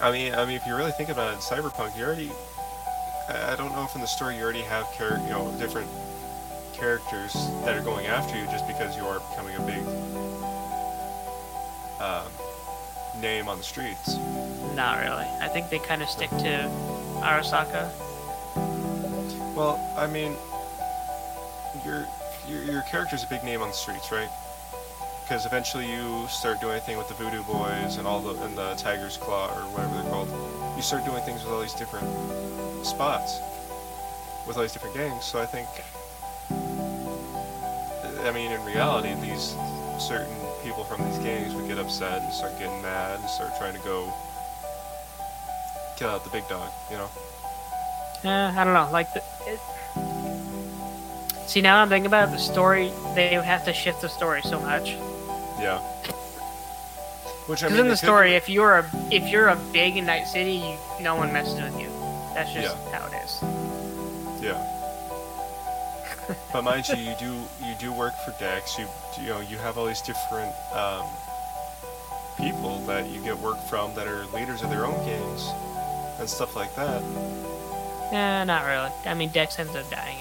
I mean, I mean, if you really think about it, in Cyberpunk, you already, I don't know if in the story you already have char- you know, different characters that are going after you just because you are becoming a big um, name on the streets. Not really. I think they kind of stick to Arasaka. Well, I mean, your your your character's a big name on the streets, right? Because eventually you start doing anything with the Voodoo Boys and all the and the Tiger's Claw or whatever they're called. You start doing things with all these different spots, with all these different gangs. So I think, I mean, in reality, these certain people from these gangs would get upset and start getting mad and start trying to go kill out the big dog, you know? Yeah, I don't know. Like the. It... See, now I'm thinking about it, the story. They would have to shift the story so much. Yeah. Which I Because mean, in the could- story, if you're a if you're a big in Night City, you, no one messes with you. That's just Yeah. how it is. Yeah. but mind you, you do you do work for Dex. You you know you have all these different um, people that you get work from that are leaders of their own gangs and stuff like that. Yeah, not really. I mean, Dex ends up dying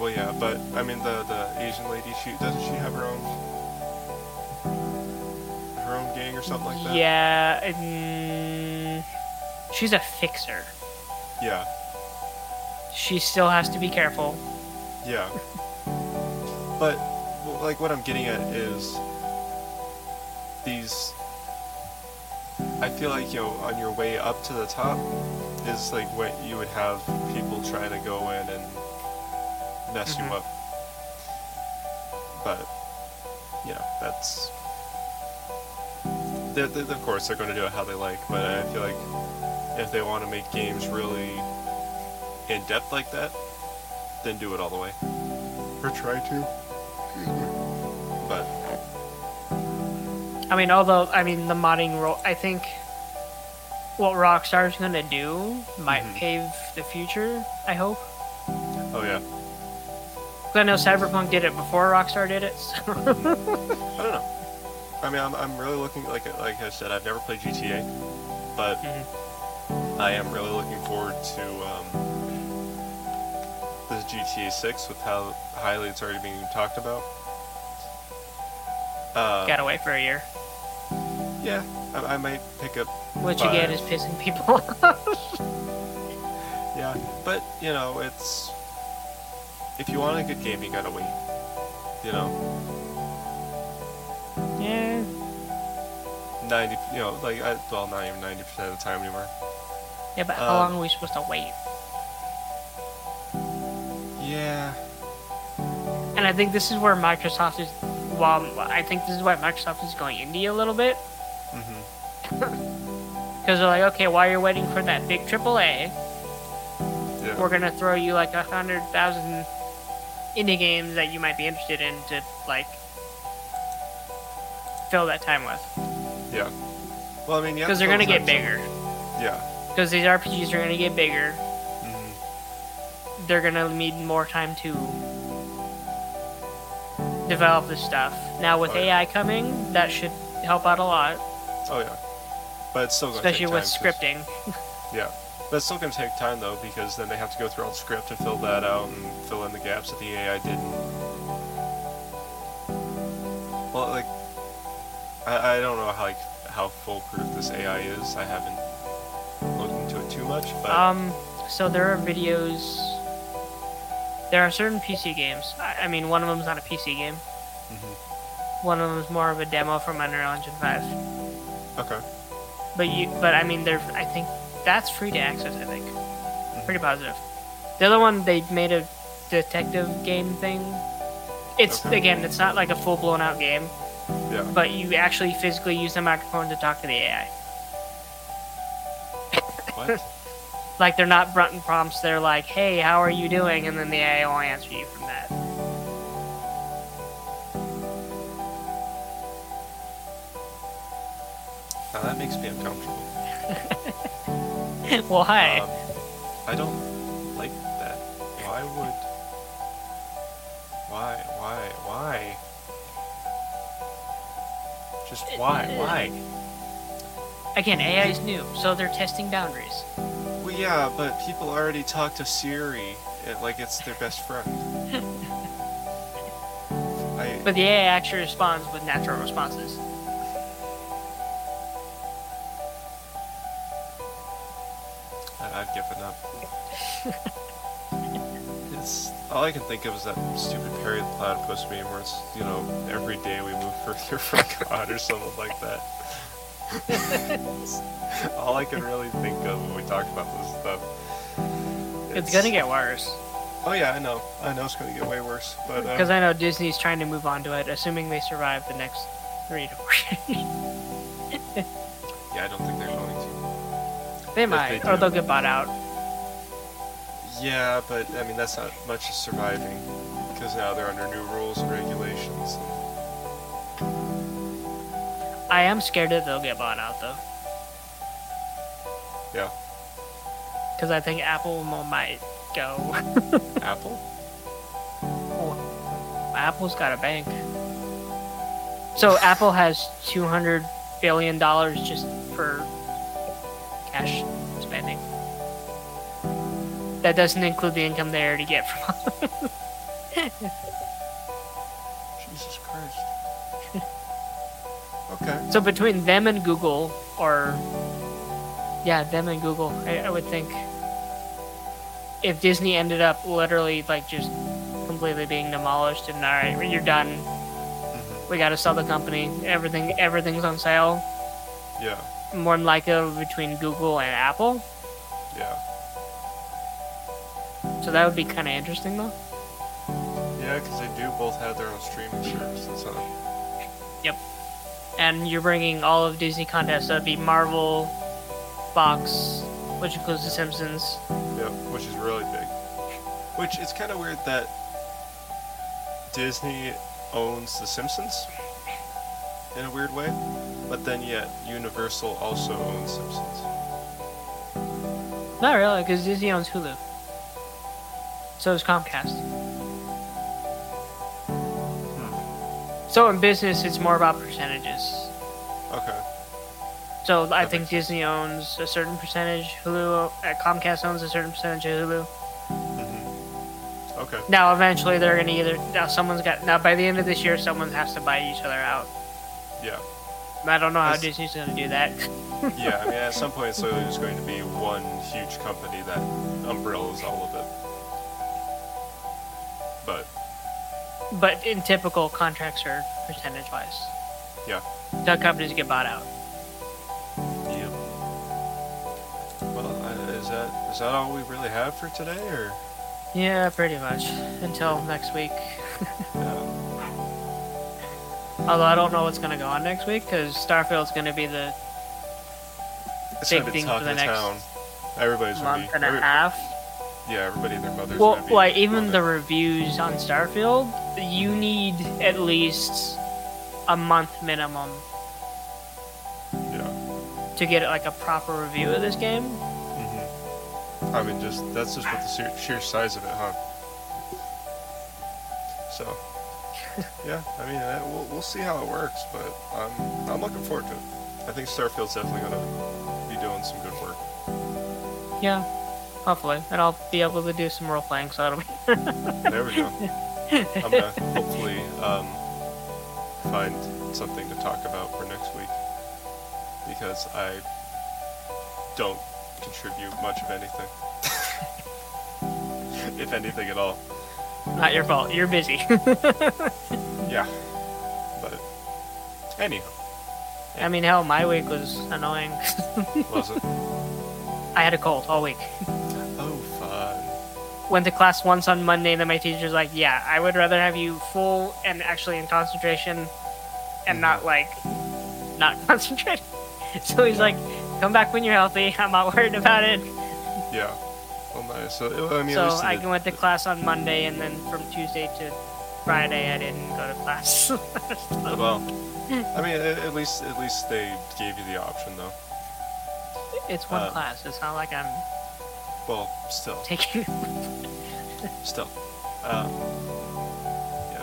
Well, yeah, but I mean the the Asian lady, she doesn't she have her own her own gang or something like that? yeah, mm, she's a fixer. Yeah. She still has to be careful. Yeah. But like what I'm getting at is these I feel like you know on your way up to the top is like what you would have people trying to go in and mess Mhm. you up. But you know, that's they they- of course they're going to do it how they like, but I feel like if they want to make games really in depth like that, then do it all the way. Or try to. But I mean, although I mean the modding role, I think what Rockstar's gonna do might Mhm. pave the future. I hope. oh yeah, 'Cause I know Cyberpunk did it before Rockstar did it. So. *laughs* I don't know. I mean, I'm, I'm really looking like like I said, I've never played GTA, but Mhm. I am really looking forward to um, this GTA 6 with how highly it's already being talked about. Uh, Gotta wait for a year, yeah, I, I might pick up. which you get is pissing people *laughs* off. Yeah, but you know, it's if you want a good game, you gotta wait. You know, yeah. ninety, you know, like I, well, not even ninety percent of the time anymore. Yeah, but how Um, long are we supposed to wait? Yeah. And I think this is where Microsoft is. Well, I think this is why Microsoft is going indie a little bit. Mm-hmm. *laughs* Because they're like, okay, while you're waiting for that big AAA, Yeah. we're gonna throw you like a hundred thousand indie games that you might be interested in to like fill that time with. yeah. Well, I mean, yeah. Because they're gonna get bigger. Yeah. Because these RPGs are gonna get bigger. hmm They're gonna need more time to develop this stuff. Now with Oh, yeah. AI coming, that should help out a lot, Oh yeah. But it's still hard. especially with scripting. Yeah. But it's still gonna take time though, because then they have to go through all the script to fill that out and fill in the gaps that the AI didn't. Well, like, I, I don't know how like how foolproof this AI is. I haven't looked into it too much, but Um, so there are videos. There are certain PC games. I, I mean, one of them's not a PC game. Mhm. One of them's more of a demo from Unreal Engine 5. okay. But you, but I mean, there. I think that's free to access. I think. Pretty positive. The other one they made a detective game thing. It's Okay. again, it's not like a full blown out game, Yeah. but you actually physically use the microphone to talk to the AI. What? *laughs* Like they're not button prompts. They're like, "Hey, how are you doing?" And then the AI will answer you from that. now that makes me uncomfortable. *laughs* *laughs* Why? Um, I don't like that. Why would? Why? Why? Why? Just why? Why? Again, AI is new, so they're testing boundaries. Well, yeah, but people already talk to Siri it, like it's their best friend. *laughs* I But the AI actually responds with natural responses. Given up. it's all I can think of is that stupid Perry the Platypus meme where it's you know every day we move *laughs* further from God or something like that. *laughs* all I can really think of when we talk about this stuff. It's gonna get worse. Oh yeah, I know. I know it's gonna get way worse, but uh, Because I know Disney's trying to move on to it, assuming they survive the next three to four *laughs* yeah, I don't think they're. They might, they or they'll get bought out. Yeah, but I mean that's not much of surviving because now they're under new rules and regulations. I am scared that they'll get bought out though, Yeah, because I think Apple might go. *laughs* Apple. Oh, Apple's got a bank. So Apple has two hundred billion dollars just for cash spending. That doesn't include the income they already get from. *laughs* Jesus Christ. *laughs* okay. so between them and Google, or yeah, them and Google, I, I would think if Disney ended up literally like just completely being demolished and all right, you're done. hmm We got to sell the company. Everything, everything's on sale. Yeah. More than likely between Google and Apple. Yeah. So that would be kind of interesting, though. Yeah, because they do both have their own streaming services, huh? Yep. And you're bringing all of Disney content, so that'd be Marvel, Fox, which includes The Simpsons. Yep, which is really big. Which it's kind of weird that Disney owns The Simpsons in a weird way, but then yet Universal also owns Simpsons. Not really, because Disney owns Hulu. So does Comcast. So in business, it's more about percentages. Okay. So I That think makes Disney owns a certain percentage. Hulu, uh, Comcast owns a certain percentage of Hulu. hmm Okay. Now, eventually, they're gonna either now someone's got now by the end of this year, someone has to buy each other out. Yeah. I don't know how That's- Disney's gonna do that. *laughs* Yeah, I mean, at some *laughs* point, it's literally just going to be one huge company that umbrellas all of it. But, but in typical contracts are percentage wise. yeah. So companies get bought out. Yep. Well, uh, is that is that all we really have for today, or? Yeah, pretty much until next week. *laughs* Yeah. Although I don't know what's gonna go on next week because Starfield's gonna be the It's Big thing for the next town. Everybody's month be, and a every- half. Yeah, everybody and their mothers. Well, like even the reviews on Starfield, you need at least a month minimum Yeah. to get like a proper review of this game. hmm I mean, just that's just with the sheer size of it, huh? So, yeah. I mean, uh, we'll we'll see how it works, but I'm I'm looking forward to it. I think Starfield's definitely gonna be doing some good work. Yeah, hopefully, and I'll be able to do some role playing, so it'll *laughs* be. There we go. I'm gonna hopefully um, find something to talk about for next week because I don't contribute much of anything, *laughs* if anything at all. Not your fault. You're busy. *laughs* Yeah, but anyhow, I mean, hell, my week was annoying. *laughs* was it? I had a cold all week. Oh, fun. Went to class once on Monday, and then my teacher's like, "Yeah, I would rather have you full and actually in concentration, and mm-hmm. not like not *laughs* concentrating." So he's like, "Come back when you're healthy. I'm not worried about it." Yeah. Well, nice. So, I mean, so I it- went to class on Monday, and then from Tuesday to Friday, I didn't go to class. *laughs* Well, I mean, at, least at least they gave you the option, though. it's one uh, class. It's not like I'm Well, still. taking. *laughs* Still. Um, yeah.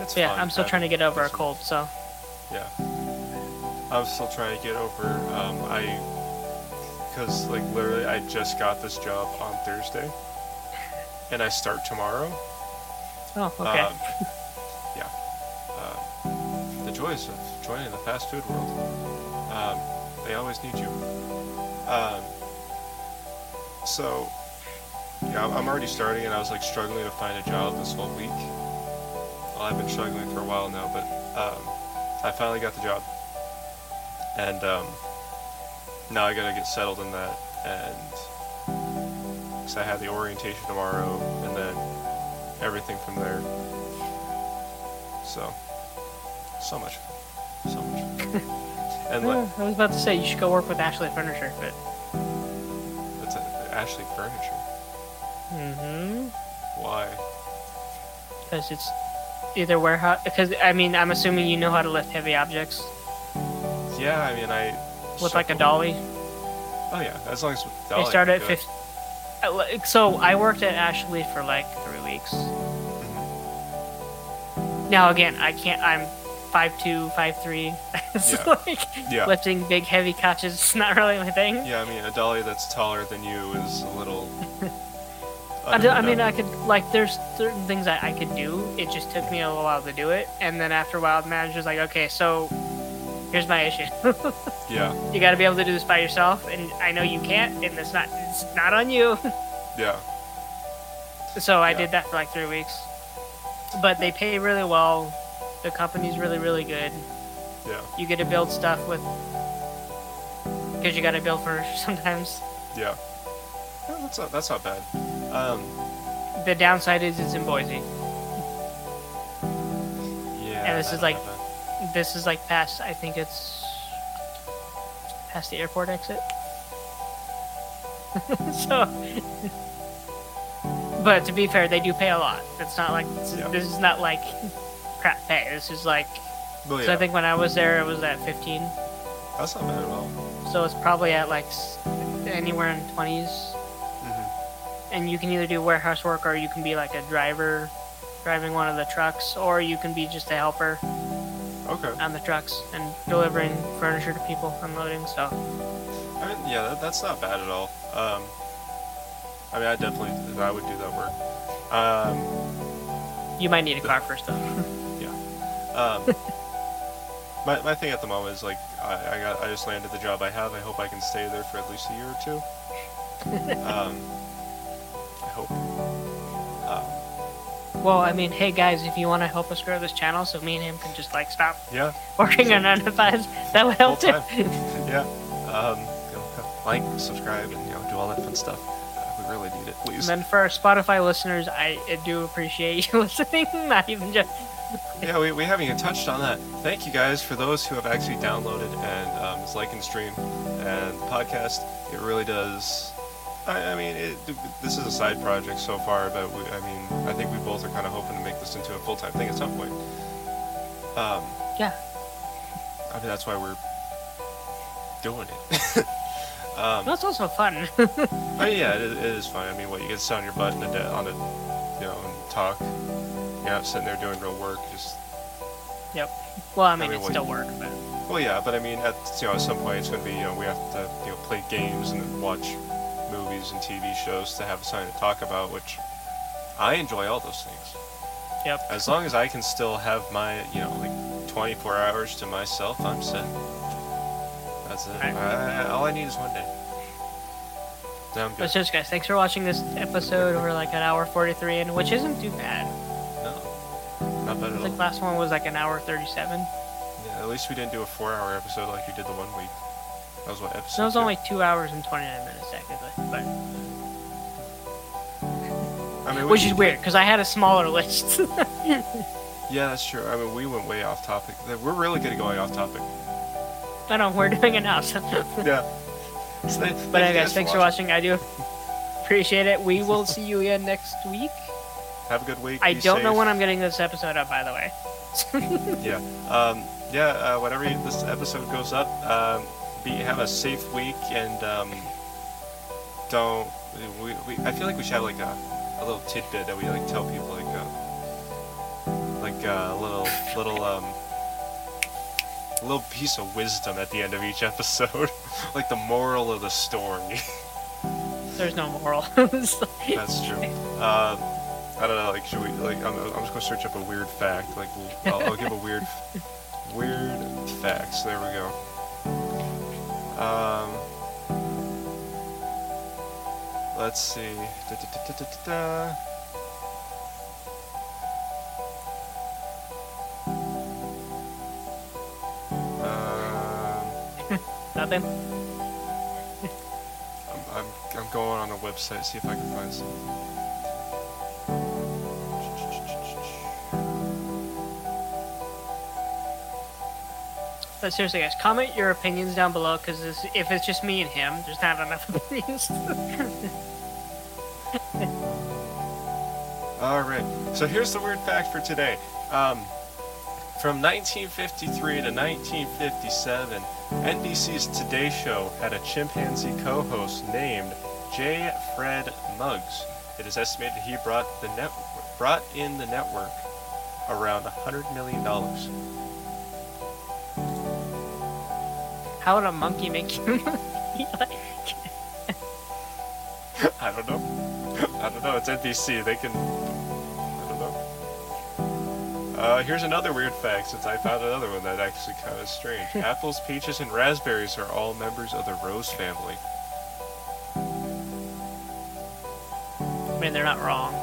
It's yeah, fine I'm still having- trying to get over a cold. So Yeah. I'm still trying to get over, um, I, because, like, literally, I just got this job on Thursday, and I start tomorrow. oh, okay. Um, yeah. Um, the joys of joining the fast food world. Um, they always need you. Um, so, yeah, I'm- I'm already starting, and I was like struggling to find a job this whole week. Well, I've been struggling for a while now, but um, I finally got the job, and um, now I gotta get settled in that, and because I have the orientation tomorrow, and then everything from there. So, so much, so much. *laughs* and like, I was about to say you should go work with Ashley Furniture, but. it's a, Ashley Furniture. Mm-hmm. Why? Because it's either warehouse. Because I mean, I'm assuming you know how to lift heavy objects Yeah, I mean, I. with like a dolly. Oh yeah, as long as with They dolly, start I'm at good. 50. So I worked at Ashley for like three weeks. Mhm. Now again, I can't. I'm five two, five three. *laughs* it's Yeah. like Yeah. lifting big heavy couches. is not really my thing. Yeah, I mean, a dolly that's taller than you is a little. *laughs* I, d- I mean, I could like. There's certain things that I could do. It just took me a little while to do it, and then after a while, the manager's like, "Okay, so here's my issue. *laughs* Yeah, you got to be able to do this by yourself, and I know you can't, and it's not. It's not on you." *laughs* yeah. So I Yeah. did that for like three weeks. But they pay really well. The company's really, really good. Yeah, You get to build stuff with. Because you gotta build furniture *laughs* sometimes. yeah. Yeah, that's not that's not bad. Um, The downside is it's in Boise. yeah. And this is like-. This is like past, I think it's. past the airport exit. *laughs* so. But to be fair, they do pay a lot. It's not like. This is, Yeah. this is not like crap pay. This is like. Well, So I think when I was there, it was at 15. that's not bad at all. So it's probably at like anywhere in 20s. hmm And you can either do warehouse work or you can be like a driver driving one of the trucks, or you can be just a helper Okay. on the trucks and delivering furniture to people, unloading stuff. I mean, yeah, that, that's not bad at all. Um, I mean, I definitely I would do that work. Um, You might need a car first, though. *laughs* Yeah. Um, *laughs* my, my thing at the moment is like I, I got I just landed the job I have. I hope I can stay there for at least a year or two. *laughs* um, I hope. Well, I mean, hey guys, if you want to help us grow this channel so me and him can just like stop yeah, working on nine to fives, that would help too. *laughs* yeah. Um, you know, like, subscribe, and you know, do all that fun stuff. Uh, we really need it, please. And then for our Spotify listeners, I, I do appreciate you *laughs* listening, not even just. Yeah, we, we haven't even touched on that. Thank you guys for those who have actually downloaded and um, is liking stream and the podcast. It really does. I, I mean, it, this is a side project so far, but we, I mean, I think we both are kind of hoping to make this into a full time thing at some point. Um, Yeah. I mean, that's why we're doing it. *laughs* um, That's also fun. I *laughs* mean, yeah, it, is- it is fun. I mean, what you get to sit on your butt and a on a, you know, and talk. You're not sitting there doing real work. Just yep. Well, I mean, mean, it's still work, but. well, yeah, but I mean, at you know, at some point it's going to be you know we have to you know play games and watch movies and TV shows to have something to talk about, which I enjoy all those things. Yep. As long as I can still have my you know like 24 hours to myself, I'm set. That's it. I, all I need is one day. I'm But seriously, guys, thanks for watching this episode. We're like an hour 43 in, which isn't too bad. No, not bad I at think all. last one was like an hour 37. Yeah, at least we didn't do a four-hour episode like we did the one week. That was what episode. So it was two? only two hours and 29 minutes technically, but I mean, we- which is weird because I had a smaller list. *laughs* Yeah, that's true. I mean, we went way off topic. We're really good at going off topic. I don't know we're doing it now. So. *laughs* Yeah. So thank- But you anyways, thanks for watching. I do appreciate it. We will see you again next week. Have a good week. I Be don't know when I'm getting this episode up, by the way. *laughs* Yeah. Um, yeah. Uh, whenever you- this episode goes up, um, be have a safe week and um, don't. We, we, I feel like we should have like a, a little tidbit that we like tell people like uh, like uh, a little little um. Little piece of wisdom at the end of each episode, *laughs* like the moral of the story. *laughs* There's no moral. *laughs* That's true. Um, I don't know. Like, should we? Like, I'm, I'm just gonna search up a weird fact. Like, we'll, I'll, I'll give a weird, weird facts. There we go. Um, Let's see. Da, da, da. Um, Nothing. I'm, I'm, I'm going on a website, see if I can find some. But seriously, guys, comment your opinions down below because if it's just me and him, there's not enough *laughs* opinions. *laughs* All right. So here's the weird fact for today. Um, from 1953 to 1957, NBC's Today Show had a chimpanzee co-host named J. Fred Muggs. It is estimated he brought the net brought in the network around 100 million dollars. How would a monkey make you? I don't know. I don't know. It's NBC. They can. I don't know. Uh, here's another weird fact since I found another one that actually kind of strange. *laughs* Apples, peaches, and raspberries are all members of the rose family. I mean, they're not wrong.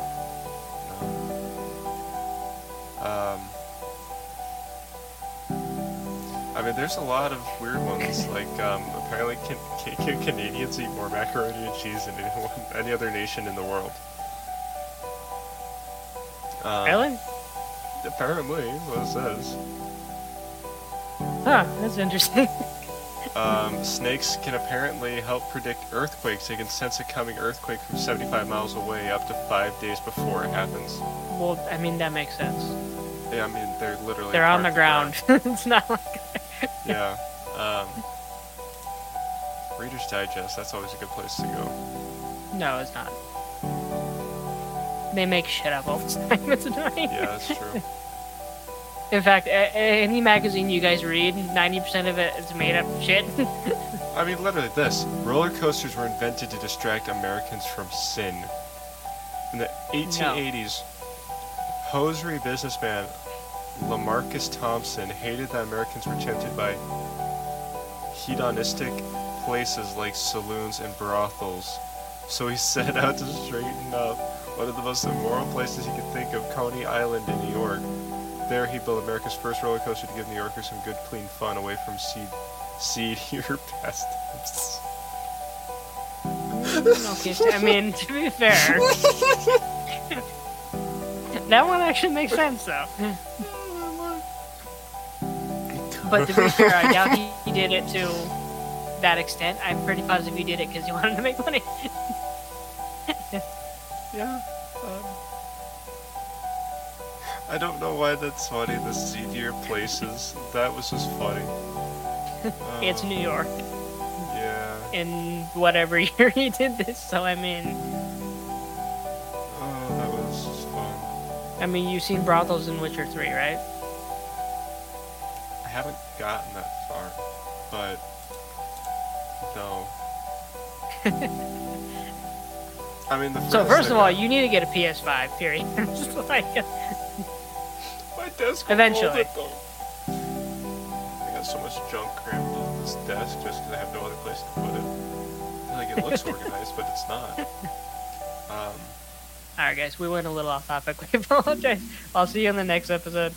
Um, I mean, there's a lot of weird ones. Like, um, apparently, can, can, Canadians eat more macaroni and cheese than anyone, any other nation in the world. Um, Really? Apparently, what it says. Huh, that's interesting. *laughs* Um, snakes can apparently help predict earthquakes. They can sense a coming earthquake from 75 miles away up to five days before it happens. well, I mean, that makes sense. Yeah, I mean, they're literally. They're on the part of ground. *laughs* it's not like. Yeah. *laughs* Um, Reader's Digest, that's always a good place to go. No, it's not. They make shit up all the *laughs* time. It's annoying. Yeah, that's true. *laughs* In fact, any magazine you guys read, 90% of it is made up shit. I mean, literally this. Roller coasters were invented to distract Americans from sin. In the 1880s, hosiery businessman Lamarcus Thompson hated that Americans were tempted by hedonistic places like saloons and brothels. So he *laughs* set out to straighten up one of the most immoral places he could think of, Coney Island in New York. There he built America's first roller coaster to give New Yorkers some good, clean fun away from seed, seedier *laughs* pastimes. okay, I mean, to be fair, *laughs* that one actually makes sense though. But to be *laughs* fair, I doubt he, he did it to that extent. I'm pretty positive he did it because he *laughs* wanted to make money. *laughs* Yeah. Um, I don't know why that's funny. The seedier places. That was just funny. it's Uh, New York Yeah. in whatever year he did this, so I mean, Oh, that was just fun. I mean, you've seen brothels in Witcher 3, right? I haven't gotten that far, but no. *laughs* I mean, the So first of all, you need to get a PS5. Period. *laughs* Just like, *laughs* my desk Eventually. it, though. I got so much junk crammed on this desk just because I have no other place to put it. Like it looks organized, but it's not. Um, all right, guys, we went a little off topic. We apologize. I'll see you in the next episode.